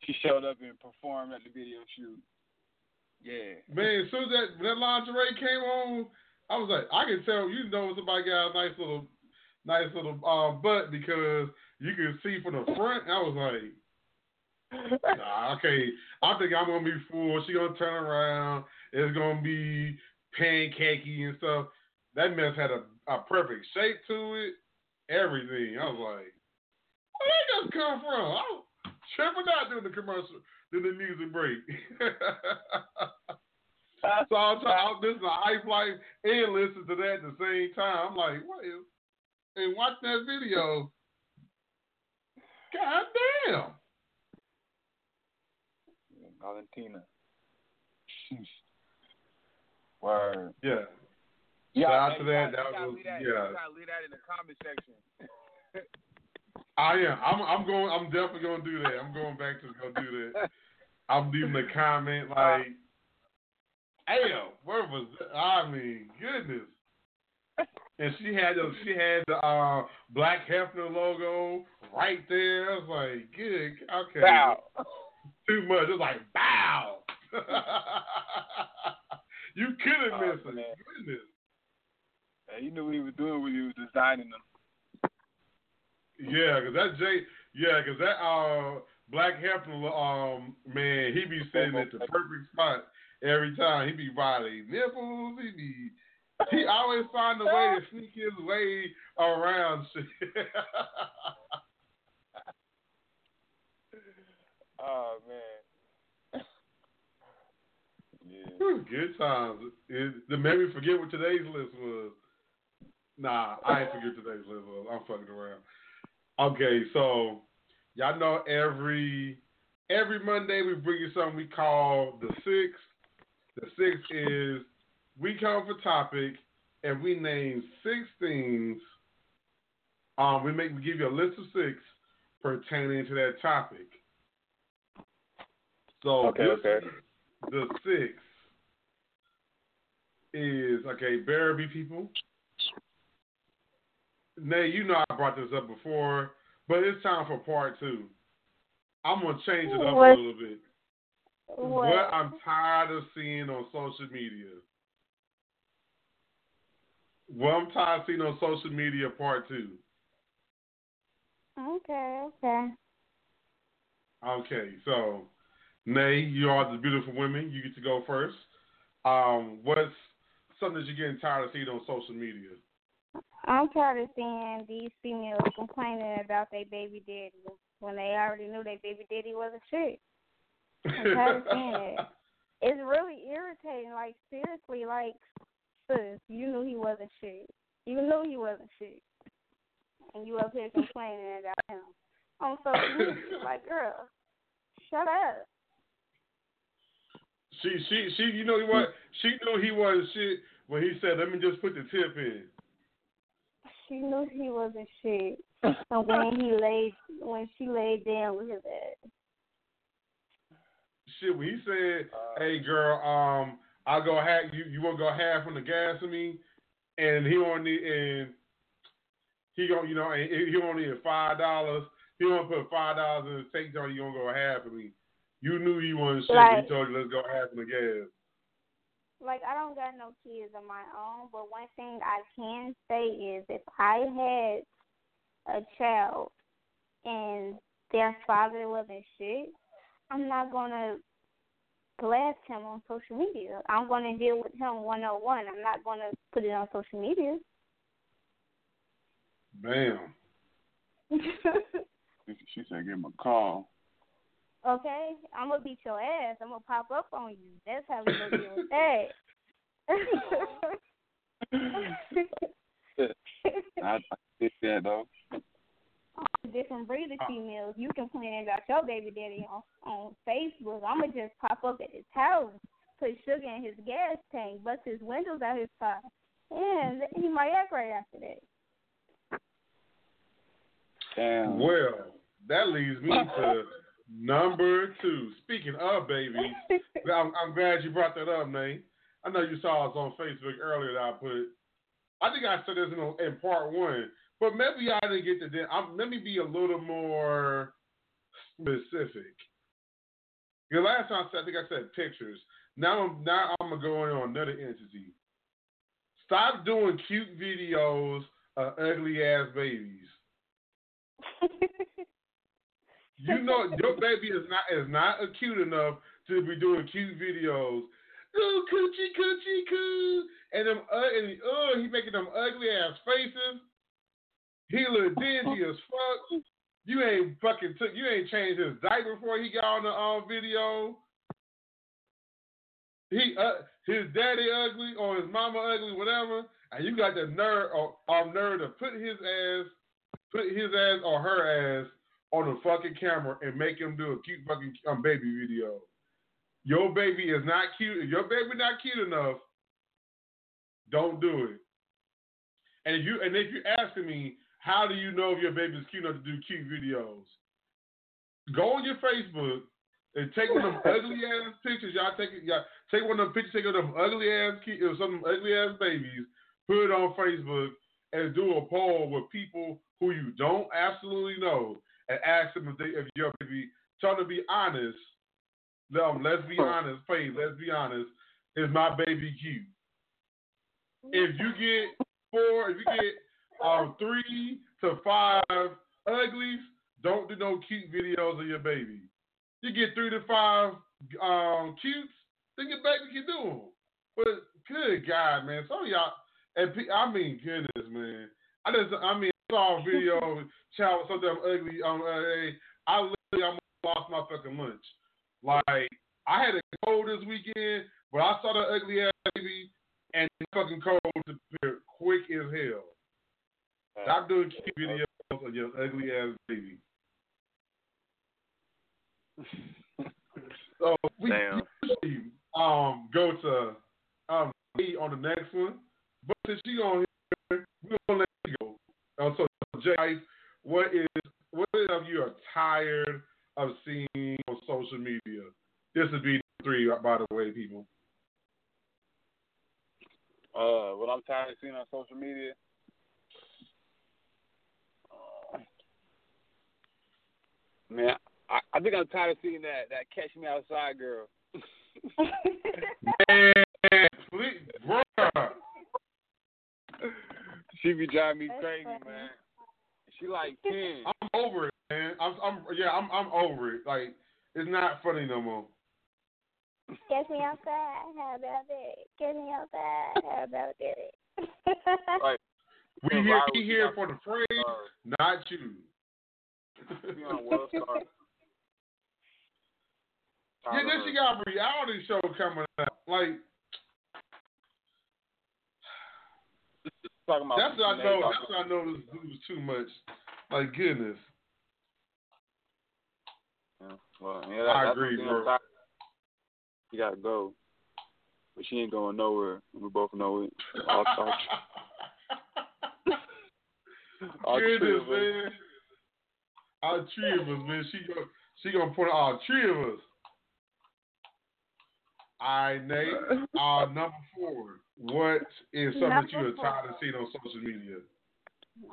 she showed up and performed at the video shoot. Yeah. Man, as soon as that, that lingerie came on, I was like, I can tell you know somebody got a nice little nice little um, butt because you can see from the front. I was like, nah, okay, I think I'm gonna be fooled. She gonna turn around. It's gonna be pancakey and stuff. That mess had a, a perfect shape to it. Everything. I was like, where did that just come from? I was tripping out during the commercial, during the music break. (laughs) so I'm trying to listen to Hype Life and listen to that at the same time. I'm like, what is? And watch that video. God damn. Valentina. Word. Yeah. Yeah, Shout out to that. That was yeah. Leave that in the comment section. (laughs) I am. I'm. I'm going. I'm definitely going to do that. I'm going back to go do that. (laughs) I'm leaving a comment like, "Damn, where was that? I mean, goodness." And she had the she had the uh, Black Hefner logo right there. I was like, "Good, okay." Too much. It's like, "Bow." (laughs) you couldn't Oh, miss it. Goodness. Yeah, he knew what he was doing when he was designing them. Yeah, cause that Jay, yeah, cause that uh Black Hefner, um man, he be sitting at the perfect spot every time. He be riding nipples. He be he always find a way to sneak his way around shit. (laughs) Oh man. (laughs) yeah. Good times. It, it made me forget what today's list was. Nah, I ain't forget today's list was. I'm fucking around. Okay, so y'all know every every Monday we bring you something we call the six. The six is we come for topic and we name six things. Um, we make we give you a list of six pertaining to that topic. So Okay, okay. the six is okay, bear be people. Nayy, you know I brought this up before, but it's time for part two. I'm gonna change it up a little bit. What? what I'm tired of seeing on social media. What I'm tired of seeing on social media, part two. Okay, okay. Okay, so Nayy, you are the beautiful women. You get to go first. Um, what's something that you're getting tired of seeing on social media? I'm tired of seeing these females complaining about their baby daddy when they already knew their baby daddy wasn't shit. I'm tired of seeing it. (laughs) It's really irritating. Like seriously, like sis, you knew he wasn't shit. You knew he wasn't shit, and you up here complaining about him on social media. Like, girl, shut up. She, she, she. You know what? She knew he was shit when he said, "Let me just put the tip in." She knew he wasn't shit, (laughs) and when he laid, when she laid down with his ass. Shit, when he said, "Hey, girl, um, I'll go half. You, you want to go half on the gas of me?" And he only and he gonna, you know, and he only need five dollars. He want to put five dollars in his tank car. You gonna go half of me? You knew he wasn't shit. Like- he told you let's go half on the gas. Like I don't got no kids of my own, but one thing I can say is if I had a child and their father wasn't shit, I'm not gonna blast him on social media. I'm gonna deal with him one on one. I'm not gonna put it on social media. Bam. (laughs) She said, give him a call. Okay? I'm gonna beat your ass. I'm gonna pop up on you. That's how we gonna deal with that. (laughs) I, I did that though. different breed of females. You can complaining about your baby daddy on on Facebook. I'ma just pop up at his house, put sugar in his gas tank, bust his windows out his car, and he might act right after that. Damn. Well, that leads me to (laughs) number two. Speaking of babies, (laughs) I'm, I'm glad you brought that up, Nate. I know you saw us on Facebook earlier that I put. I think I said this in, in part one, but maybe I didn't get to. the- I'm, let me be a little more specific. Because last time I said, I think I said pictures. Now, I'm now I'm gonna go in on another entity. Stop doing cute videos of ugly ass babies. (laughs) You know your baby is not is not cute enough to be doing cute videos. Oh, coochie, coochie, coo, and them uh, and uh, he making them ugly ass faces. He look dingy as fuck. You ain't fucking took. You ain't changed his diaper before he got on the um video. He uh, his daddy ugly or his mama ugly, whatever, and you got the nerve or, or nerve to put his ass, put his ass or her ass on the fucking camera and make him do a cute fucking um, baby video. Your baby is not cute. If your baby not cute enough, don't do it. And if you and if you're asking me, how do you know if your baby is cute enough to do cute videos? Go on your Facebook and take one of them (laughs) ugly ass pictures. Y'all take it. Y'all take one of them pictures. Take one of them ugly ass ki- or some ugly ass babies. Put it on Facebook and do a poll with people who you don't absolutely know and ask them if they if your baby. Tell them to be honest. Um, let's be honest, please. Let's be honest. Is my baby cute? If you get four, if you get um three to five uglies, don't do no cute videos of your baby. You get three to five um cutes, then your baby can do them. But good God, man, some of y'all, and I mean goodness, man. I just, I mean, saw a video (laughs) of a child with something ugly. Um, uh, I literally almost lost my fucking lunch. Like I had a cold this weekend, but I saw the ugly ass baby, and the fucking cold disappeared quick as hell. Stop doing cute videos of your ugly ass baby. (laughs) So we Damn. usually um go to um me on the next one, but since she on here, we're gonna Uh, so Jay, what is what of you are tired of seeing on social media? This would be three, by the way, people. Uh, what I'm tired of seeing on social media. Uh, man, I, I think I'm tired of seeing that that catch me outside girl. (laughs) Man, please, bruh. She be driving me That's crazy, funny. man. She like (laughs) ten. I'm over it, man. I'm, I'm, yeah, I'm, I'm over it. Like, it's not funny no more. Get me outside. How about it? Get me outside. How about it? (laughs) Like We Yeah, here, we here for the praise, not you. be on World (laughs) Star. Yeah, then she got a reality show coming out. Like, talking about that's what I know. That's what I know. This dude was too much. Like, goodness. Yeah, well, yeah, that, I agree, bro. She gotta go, but she ain't going nowhere. We both know it. All, all, (laughs) all three goodness, of us. man. All three of us, man. She go, she gonna put all three of us. All right, Nayy. (laughs) Uh, number four. What is something that you are tired of seeing on social media?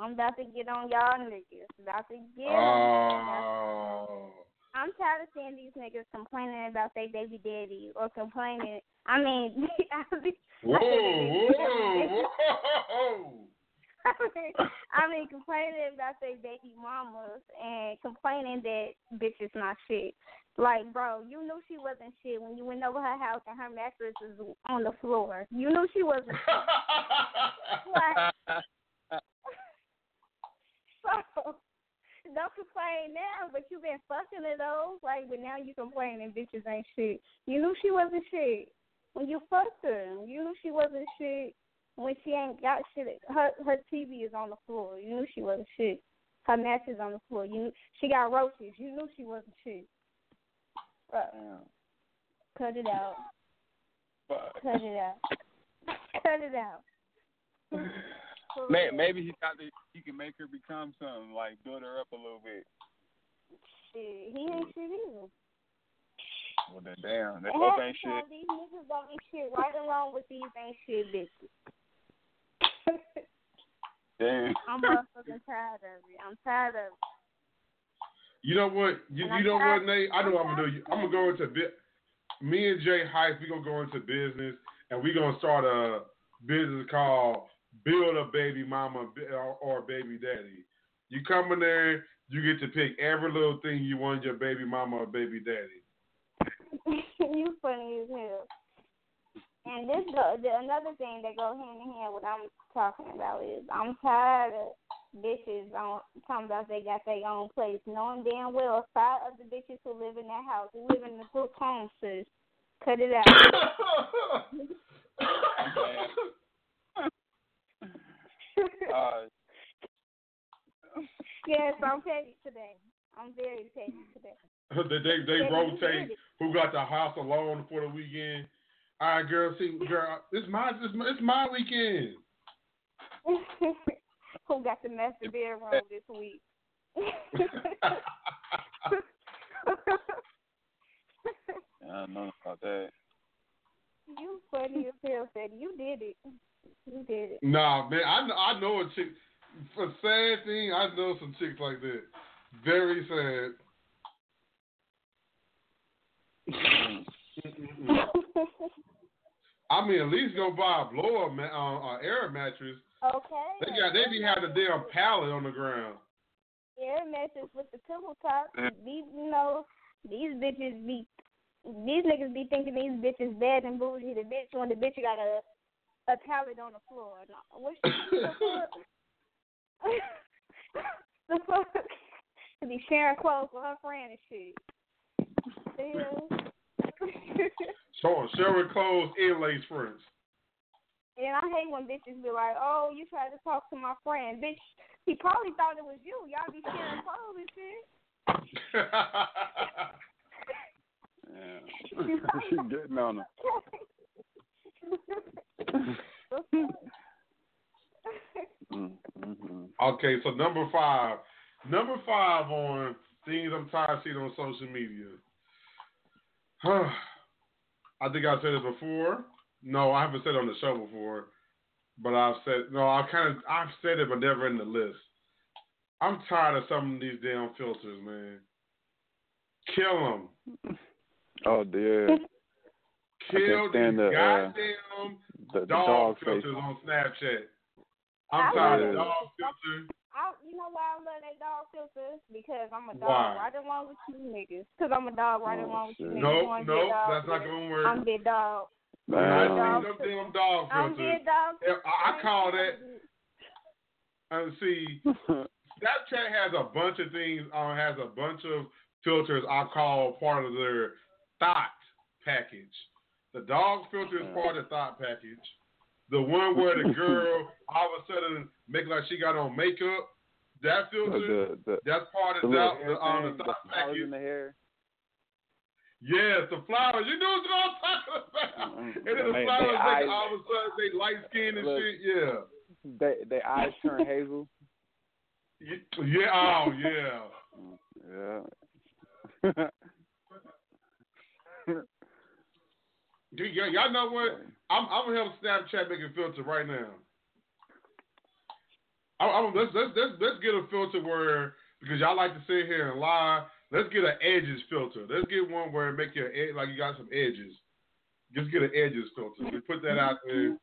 I'm about to get on y'all niggas. About to get on. Oh. I'm tired of seeing these niggas complaining about their baby daddy or complaining. I mean, (laughs) I mean, Whoa, whoa, (laughs) whoa. I mean, complaining about their baby mamas and complaining that bitch is not shit. Like, mm-hmm. bro, you knew she wasn't shit when you went over her house and her mattress was on the floor. You knew she wasn't shit. (laughs) So, don't complain now, but you been fucking it though. Like, but now you complaining bitches ain't shit. You knew she wasn't shit when you fucked her. You knew she wasn't shit when she ain't got shit. Her her TV is on the floor. You knew she wasn't shit. Her mattress on the floor. You knew she got roaches. You knew she wasn't shit. Bro, cut it out. Cut it out. (laughs) cut it out. For (laughs) May, real. maybe he got the, he can make her become something, like build her up a little bit. Shit, he ain't shit either. Well then, damn, they both half ain't shit. These niggas don't ain't shit right along with these ain't shit bitches. (laughs) Damn. I'm motherfucking tired of it. I'm tired of it. You know what? You, you know what, Nayy? I know what I'm gonna do. I'm gonna go into bit. Me and J Hyfe, we gonna go into business, and we gonna start a business called Build a Baby Mama or, Baby Daddy. You come in there, you get to pick every little thing you want your baby mama or baby daddy. (laughs) you funny as hell. And this go, the, another thing that goes hand in hand with what I'm talking about is I'm tired of bitches on talking about they got their own place, knowing damn well five other bitches who live in that house, who live in the group home, sis. Cut it out. Uh, (laughs) yes, I'm petty today. I'm very petty today. (laughs) they they, they rotate who got the house alone for the weekend. All right, girl. See, girl, it's my it's my, it's my weekend. (laughs) Who got the master bedroom this week? I don't know about that. you funny as hell, said you did it. You did it. Nah, man, I know, I know a chick. For sad thing, I know some chicks like that. Very sad. (laughs) I mean, at least go buy a blow up, ma- uh, uh, air mattress. okay. They got they be having a damn pallet on the ground. air mattress with the pillow top. These, you know, these bitches be, these niggas be thinking these bitches bad and bougie. The bitch when the bitch got a a pallet on the floor. No, What the fuck? (laughs) (laughs) the fuck? To be sharing clothes with her friend and shit. The hell? So sharing clothes and lace friends. And I hate when bitches be like, "Oh, you tried to talk to my friend, bitch." He probably thought it was you. Y'all be sharing clothes and shit. Yeah. she getting on her. Mm-hmm. Okay, so number five. Number five on things I'm tired of seeing on social media. (sighs) I think I've said it before. No, I haven't said it on the show before. But I've said no, I kind of I've said it but never in the list. I'm tired of some of these damn filters, man. Kill them. Oh dear. (laughs) Kill can't stand these the, uh, goddamn The, the dog, dog face. filters on Snapchat. I I'm tired love of it. dog filters. I, you know why I love that dog filter? Because I'm a dog Why? right along with you niggas. Because I'm a dog right Oh, along with you niggas. Nope, You wanna a nope, dog that's not filter? gonna work. I'm big dog. I Man. see dog them damn dog I'm filters. big dog. I, I call that. Uh, see, (laughs) Snapchat has a bunch of things. Uh, has a bunch of filters. I call part of their thought package. The dog filter is part of the thought package. The one where the (laughs) girl all of a sudden make like she got on makeup. That filter. the, the, that's part of hair The, um, thing, the the thought flowers package. in the hair. Yes, the flowers. You know what I'm talking about. Mm, And then the they- flowers they eyes- all of a sudden they light skin and Look. shit. Yeah. They they eyes turn (laughs) hazel. Yeah. Oh yeah. Yeah. (laughs) Y- y- y'all know what? I'm I'm gonna help Snapchat make a filter right now. I, I, let's, let's let's let's get a filter where because y'all like to sit here and lie. Let's get an edges filter. Let's get one where it make your ed- like you got some edges. Just get an edges filter. We put that out there.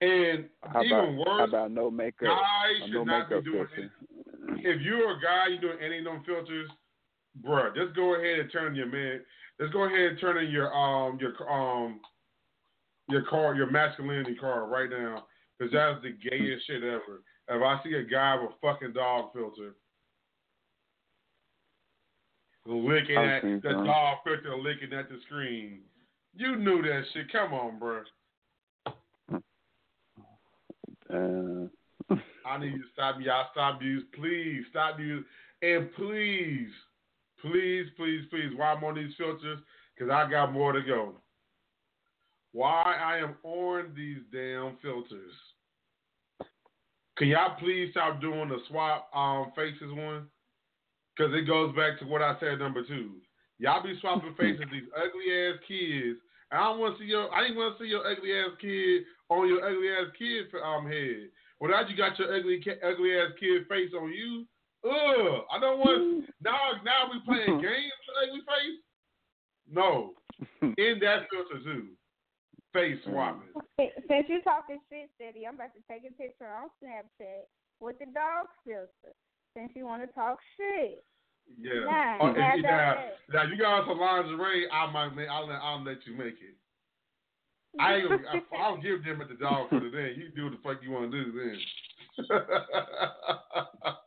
And (laughs) How even about worse, how about no makeup? guys should no not be doing filter. if you're a guy, you're doing any of them filters, bruh, just go ahead and turn your man. Let's go ahead and turn in your um your um your card, your masculinity card right now, because that's the gayest shit ever. If I see a guy with a fucking dog filter, licking at the dog filter, licking at the screen, you knew that shit. Come on, bruh. Uh, (laughs) I need you to stop. Y'all stop use. Please stop use. And please, please, please, please. Why I'm on these filters? Because I got more to go. Why I am on these damn filters? Can y'all please stop doing the swap um faces one? Because it goes back to what I said number two. Y'all be swapping (laughs) faces these ugly ass kids. And I don't want to see your. I didn't want to see your ugly ass kid on your ugly ass kid um head. Well, now you got your ugly ugly ass kid face on you. Ugh, I don't want. Hmm. Now, now we playing hmm. games with ugly face. No, (laughs) in that filter too. Face hmm. swapping. Since you talking shit, Ceddy, I'm about to take a picture on Snapchat with the dog filter. Since you want to talk shit. Yeah. Nah, Oh, nah, now, now you got some lingerie. I might. Make, I'll let. I'll let you make it. I ain't gonna, I, (laughs) I'll give them at the dog filter then. You can do what the fuck you want to do then. (laughs)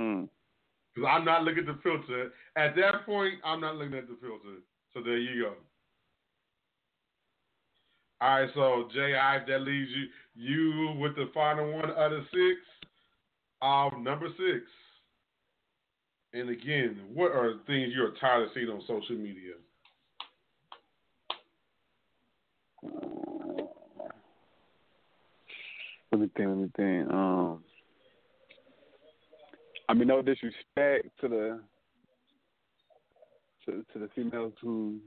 mm. Because I'm not looking at the filter. At that point, I'm not looking at the filter. So there you go. All right, so Jay, I, that leaves you you with the final one out of six. Um, number six. And again, what are things you're tired of seeing on social media? Let me think. Let me think. Um, I mean, no disrespect to the to, to the females who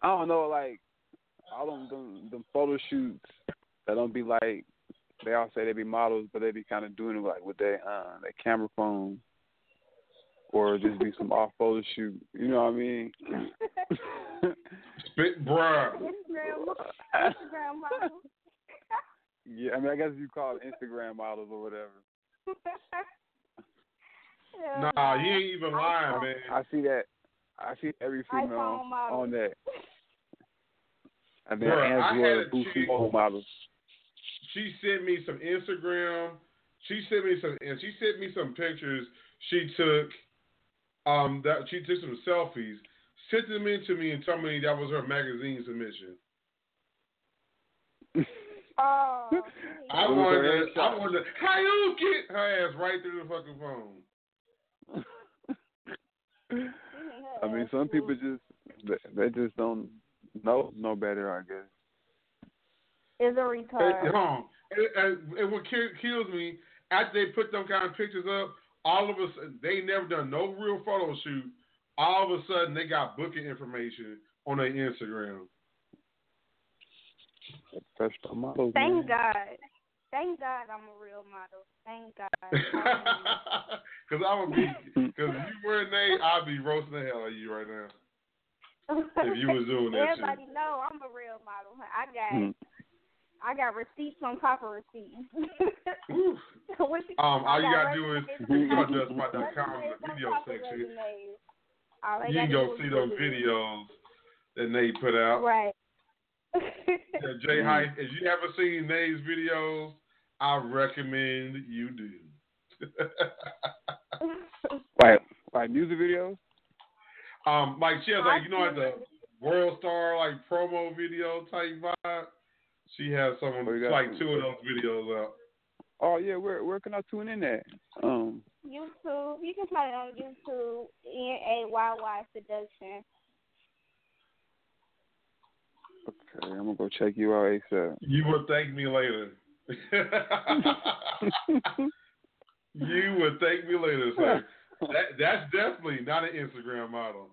I don't know, like all them them, them photo shoots that don't be like they all say they be models, but they be kind of doing it like with their uh, their camera phone, or just be some off photo shoot. You know what I mean? (laughs) Spit, bruh. Instagram, (laughs) Instagram model. yeah, I mean, I guess you call it Instagram models or whatever. (laughs) Yeah, Nah, he ain't even lying, man. I see that. I see every female on that. (laughs) And then I had Angela a Boosie models. she sent me some Instagram. She sent me some, and she sent me some pictures she took. Um, that she took some selfies, sent them in to me, and told me that was her magazine submission. Oh, (laughs) I It was wanted, to, I wanted, to, how you get her ass right through the fucking phone? I mean, some people just they, they just don't know no better. I guess. is a And, retard. um, and, and, and what kills me after they put them kind of pictures up, all of a sudden they never done no real photo shoot. All of a sudden they got booking information on their Instagram. Professional models. Thank man. God. Thank God I'm a real model. Thank God. Because I would be, because if you were a name, I'd be roasting the hell out of you right now. If you was doing that shit. Everybody know I'm a real model. I got Hmm. I got receipts on top of receipts. (laughs) Um, all you got gotta do is resumes go on to top of justspot.com in the video section. resumes. All they You can go see those videos that Nayy put out. Right. Yeah, (laughs) J Hyfe, if you haven't seen Nayy's videos, I recommend you do. (laughs) Like like music videos. um, like she has like you know like the World Star like promo video type vibe. She has some Oh, you like two of those videos out. Oh yeah, where where can I tune in at? Um, YouTube. You can find it on YouTube. N A Y Y Seduction. Okay, I'm gonna go check you out ASAP. You will thank me later. (laughs) you will thank me later, sir. That, that's definitely not an Instagram model.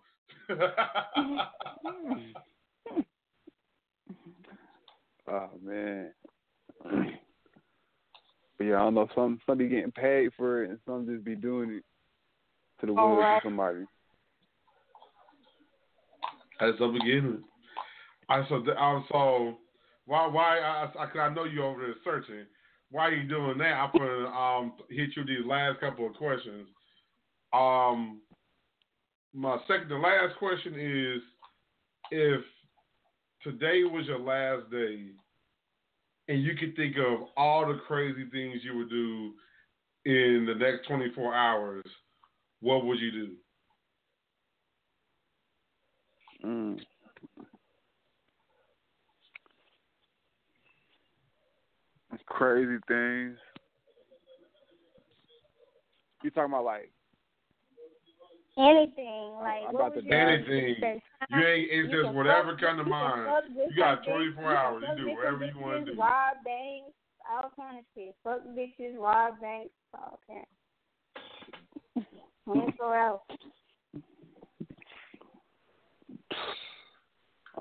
(laughs) Oh man. But yeah, I don't know. Some some be getting paid for it, and some just be doing it to the will right. of somebody. That's the beginning. I so I so why why I I, know you over there searching. Why are you doing that? I'm gonna um hit you these last couple of questions. Um, my second the last question is if today was your last day and you could think of all the crazy things you would do in the next 24 hours, what would you do? Mm. Crazy things. You talking about like Anything like I'm about was to your. Anything. You ain't. It's You just whatever fuck- come to mind. You got 24 hours. can You do whatever you want to do. Rob banks, all kind of shit. Fuck bitches, rob banks, all kind. Twenty-four hours.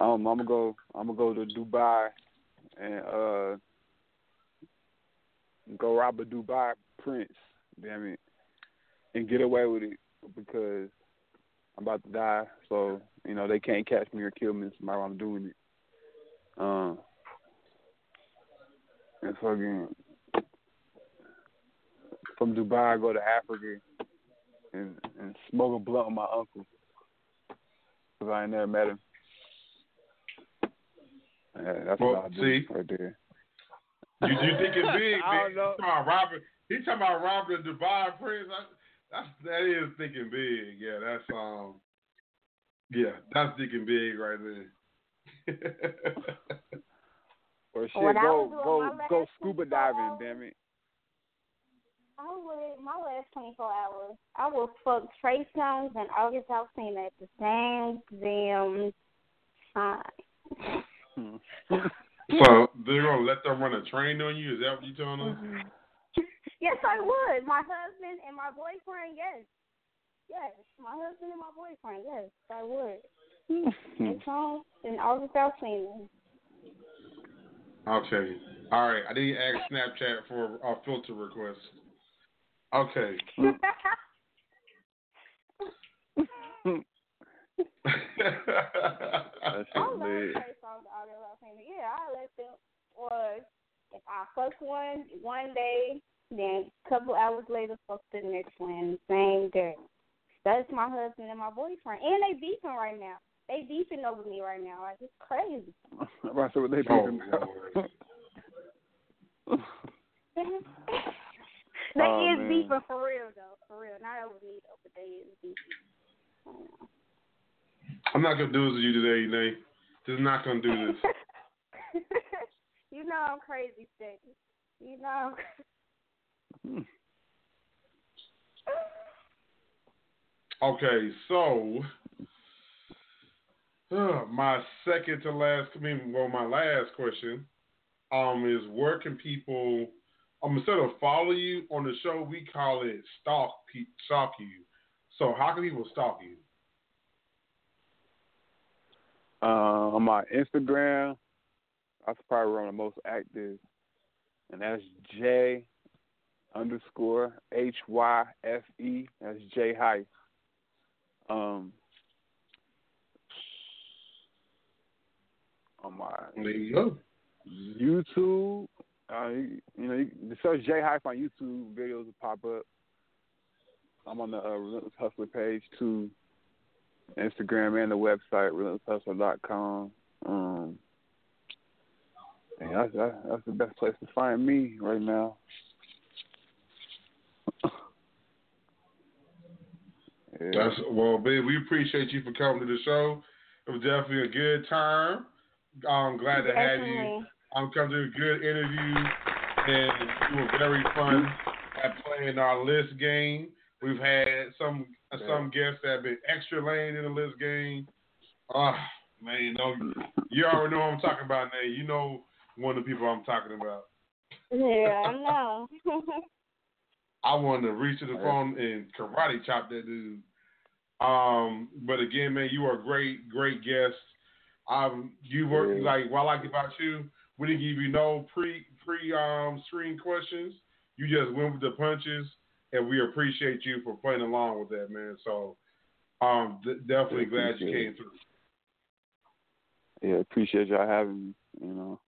um, I'm gonna go. I'm gonna go to Dubai and uh go rob a Dubai prince. Damn it, and get away with it because I'm about to die. So you know they can't catch me or kill me while I'm doing it. Um, and fucking from Dubai, I go to Africa and and smoke a blunt with my uncle because I ain't never met him. Yeah, that's Well, what I do see? right there. You, you thinking big? (laughs) I don't know. He talking about robbing. He talking about robbing the Dubai prince. I, that's that is thinking big. Yeah, that's um. Yeah, that's thinking big right there. (laughs) Or shit, When go go go scuba diving, hours- damn it. I would my last twenty-four hours. I will fuck Trey Songz and August Alsina at the same damn time. (laughs) so they're gonna let them run a train on you? Is that what you're telling us? Mm-hmm. Yes, I would. My husband and my boyfriend, yes. Yes. My husband and my boyfriend, yes, I would. Trey Songz and August Alsina. Okay. All right. I didn't ask Snapchat for a filter request. Okay. (laughs) (laughs) That Yeah, I let them or if I fuck one one day, then a couple hours later fuck the next one, same day. That's my husband and my boyfriend. And they beefing right now. They beefing over me right now. Like it's crazy. I'm about to say what they Oh, doing (laughs) they Oh, is man. beefing for real though, for real. Not over me though, but they is beefing. I don't know. I'm not gonna do this to you today, Nayy. Just not gonna do this. (laughs) (laughs) you know I'm crazy, Ceddy. You know. I'm Okay, so uh, my second to last, I mean, well, my last question, um, is where can people, um, instead of follow you on the show, we call it stalk, pe- stalk you. So how can people stalk you? Uh, on my Instagram, that's probably where I'm the most active. and that's J underscore H Y F E. That's J Hyfe. Um, on my There you go. YouTube, uh, you, you know, you you search J Hyfe on YouTube, videos will pop up. I'm on the uh, Relentless Hustler page too, Instagram and the website relentlesshustler.com. Um, and that's, that's that's the best place to find me right now. (coughs) yeah. That's well, babe. We appreciate you for coming to the show. It was definitely a good time. I'm glad to have you. I'm coming to a good interview, and you were very fun at playing our list game. We've had some some guests that have been extra lane in the list game. Ah, man, you know, you already know what I'm talking about, man. You know one of the people I'm talking about. Yeah, I (laughs) know. I wanted to reach to the phone and karate chop that dude. Um, but again, man, you are a great, great guest. Um, you were Yeah. like what I like about you. We didn't give you no pre pre um screen questions. You just went with the punches, and we appreciate you for playing along with that, man. So, um, d- definitely glad you Appreciate came through. Yeah, appreciate y'all having me. You know,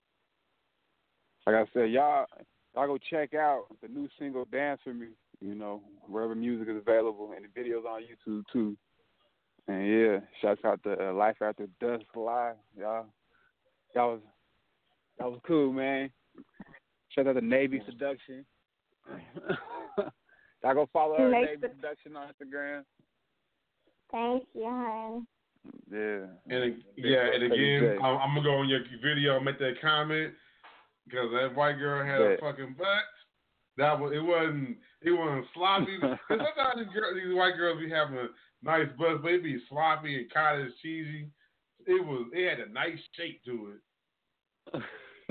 like I said, y'all y'all go check out the new single "Dance for Me." You know, wherever music is available, and the videos on YouTube too. And yeah, shouts out to uh, Life After Dusk Live, y'all. Y'all was that was cool, man. Shout out to Nayy Seduction. (laughs) y'all go follow her Nayy Nayy Seduction on Instagram. Thank you, hon. Yeah. And yeah, and again, I'm, I'm gonna go on your video and make that comment because that white girl had a fucking butt. That was it wasn't it wasn't sloppy. (laughs) 'Cause sometimes these, girl, these white girls be having a nice butts, but it be sloppy and cottage cheesy. It was it had a nice shape to it.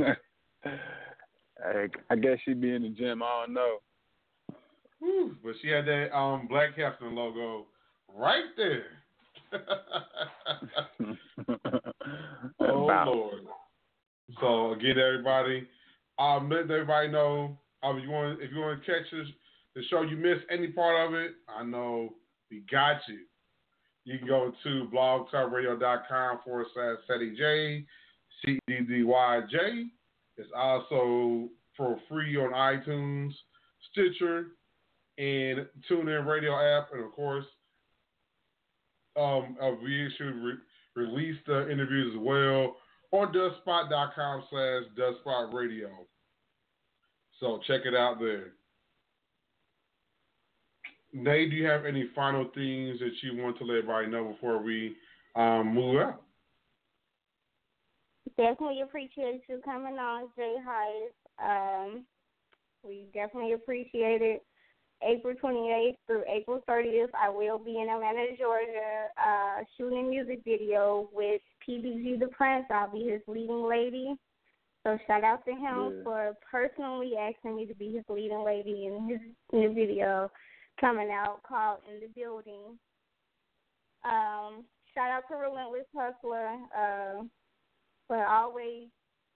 (laughs) I, I guess she'd be in the gym. I don't know. Whew. But she had that um Black captain logo right there. (laughs) oh. Lord. So again, everybody, um, let everybody know um, if you want if you want to catch the show you missed any part of it, I know we got you. You can go to blogtalkradio.com forward slash Ceddy J, C D D Y J. It's also for free on iTunes, Stitcher, and TuneIn Radio app, and of course, um, uh, we should re- release the interviews as well on dustspot.com slash dustspot radio. So check it out there. Nayy, do you have any final things that you want to let everybody know before we um, move out? Definitely appreciate you coming on, J Hyfe. Um, we definitely appreciate it. April 28th through April 30th, I will be in Atlanta, Georgia, uh, shooting a music video with PBG the Prince. I'll be his leading lady. So shout out to him Yeah. for personally asking me to be his leading lady in his new video coming out called In the Building. Um, shout out to Relentless Hustler uh, for always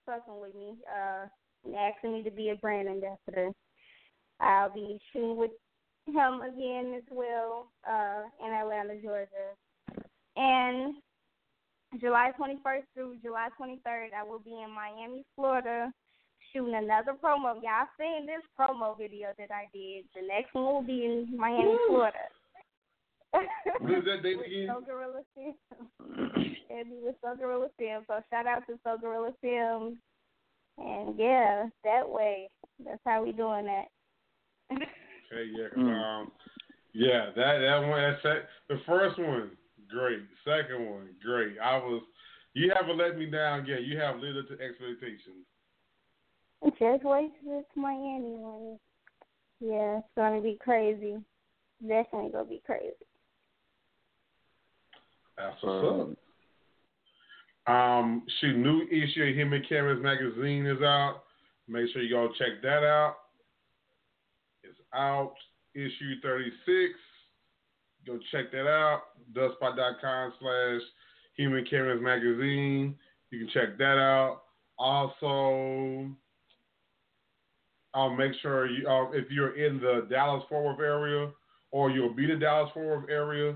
fucking with me uh, and asking me to be a brand ambassador. I'll be shooting with him again as well uh, in Atlanta, Georgia. And July 21st through July 23rd, I will be in Miami, Florida, shooting another promo. Y'all seen this promo video that I did. The next one will be in Miami, Florida. What is that date (laughs) With again? So Gorilla Films. It'll be with So Gorilla Films. So shout out to So Gorilla Films. And yeah, that way. That's how we doing that. Okay, yeah, 'cause, um, yeah, that that one, that sec- the first one, great. Second one, great. I was, you haven't let me down yet. You have lived up to expectations. Just wait till this Miami one. Yeah, it's gonna be crazy. Definitely gonna be crazy. That's what's up. Um, shoot, new issue of Human Canvas magazine is out. Make sure you go check that out. It's out, issue 36. Go go check that out. Dustspot.com slash Human Canvas magazine. You can check that out. Also, um, out. Make sure you um, uh, if you're in the Dallas Fort Worth area or you'll be the Dallas Fort Worth area,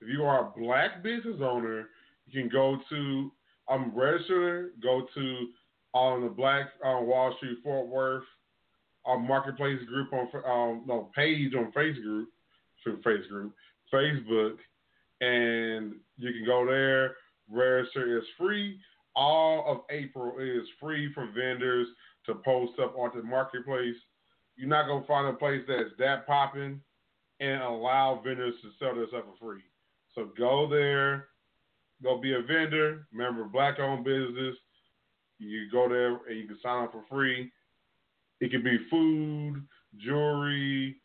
if you are a black business owner, you can go to I'm um register, go to on the Black um, Wall Street Fort Worth um, Marketplace group on um, no page on Facebook through Facebook Facebook, and you can go there. Register is free. All of April is free for vendors to post up onto the marketplace. You're not gonna find a place that's that popping and allow vendors to sell their stuff for free. So go there, go be a vendor. Remember, black owned business. You go there and you can sign up for free. It can be food, jewelry,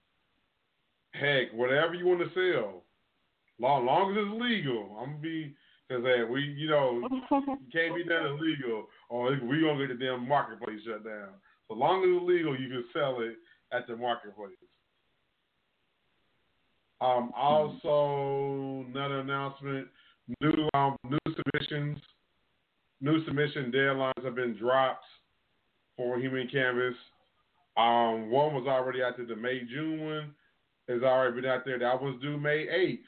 heck, whatever you want to sell. Long, long as it's legal. I'm gonna be because hey, we, you know, (laughs) you can't be done illegal, or we gonna get the damn marketplace shut down. So long as it's legal, you can sell it at the marketplace. Um, also, another announcement: new um, new submissions, new submission deadlines have been dropped for Human Canvas. Um, one was already out there. The May June one has already been out there. That was due May eighth.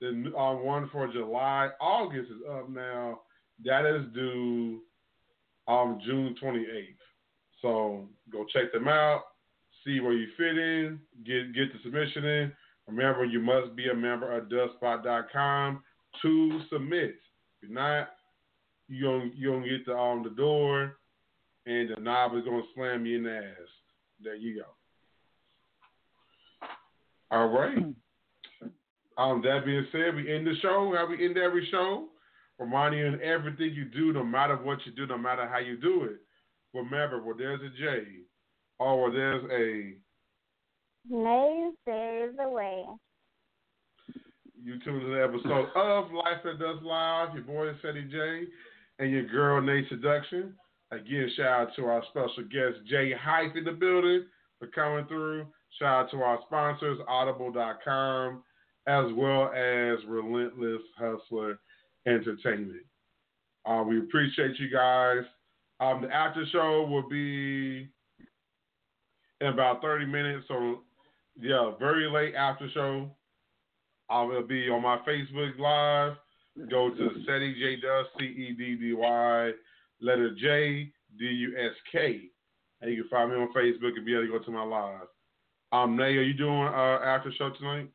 The uh, one for July August is up now. That is due um June twenty eighth. So go check them out. See where you fit in. Get get the submission in. Remember, you must be a member of Dustspot.com to submit. If you're not, you don't you don't get the um the door, and the knob is gonna slam you in the ass. There you go. All right. Um, that being said, we end the show. How we end every show, reminding you in everything you do, no matter what you do, no matter how you do it. Remember, where there's a J, or where there's a Nay, there's a way. You tuned to the episode (laughs) of Life After Dusk Live. Your boy Ceddy J and your girl Nayy Seduction. Again, shout out to our special guest J Hyfe in the building for coming through. Shout out to our sponsors, Audible.com, as well as Relentless Hustler Entertainment. Uh, we appreciate you guys. Um, the after show will be in about 30 minutes. So, yeah, very late after show. I will be on my Facebook Live. Go to Ceddy J Dusk, C E D D Y, letter J D U S K. And you can find me on Facebook and be able to go to my live. Um, Nay, are you doing uh, after show tonight?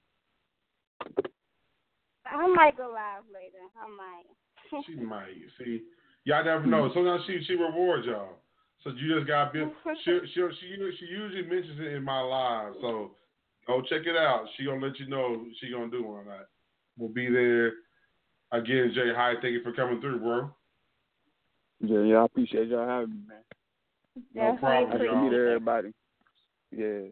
I might go live later. I might. (laughs) She might. See, y'all never know. Sometimes she she rewards y'all. So you just got to be. (laughs) She she she she usually mentions it in my live. So go check it out. She gonna let you know she gonna do one or not. We'll be there. Again, Jay Hi, thank you for coming through, bro. Yeah, yeah, I appreciate y'all having me, man. No Definitely problem, I y'all. can meet everybody. Yeah.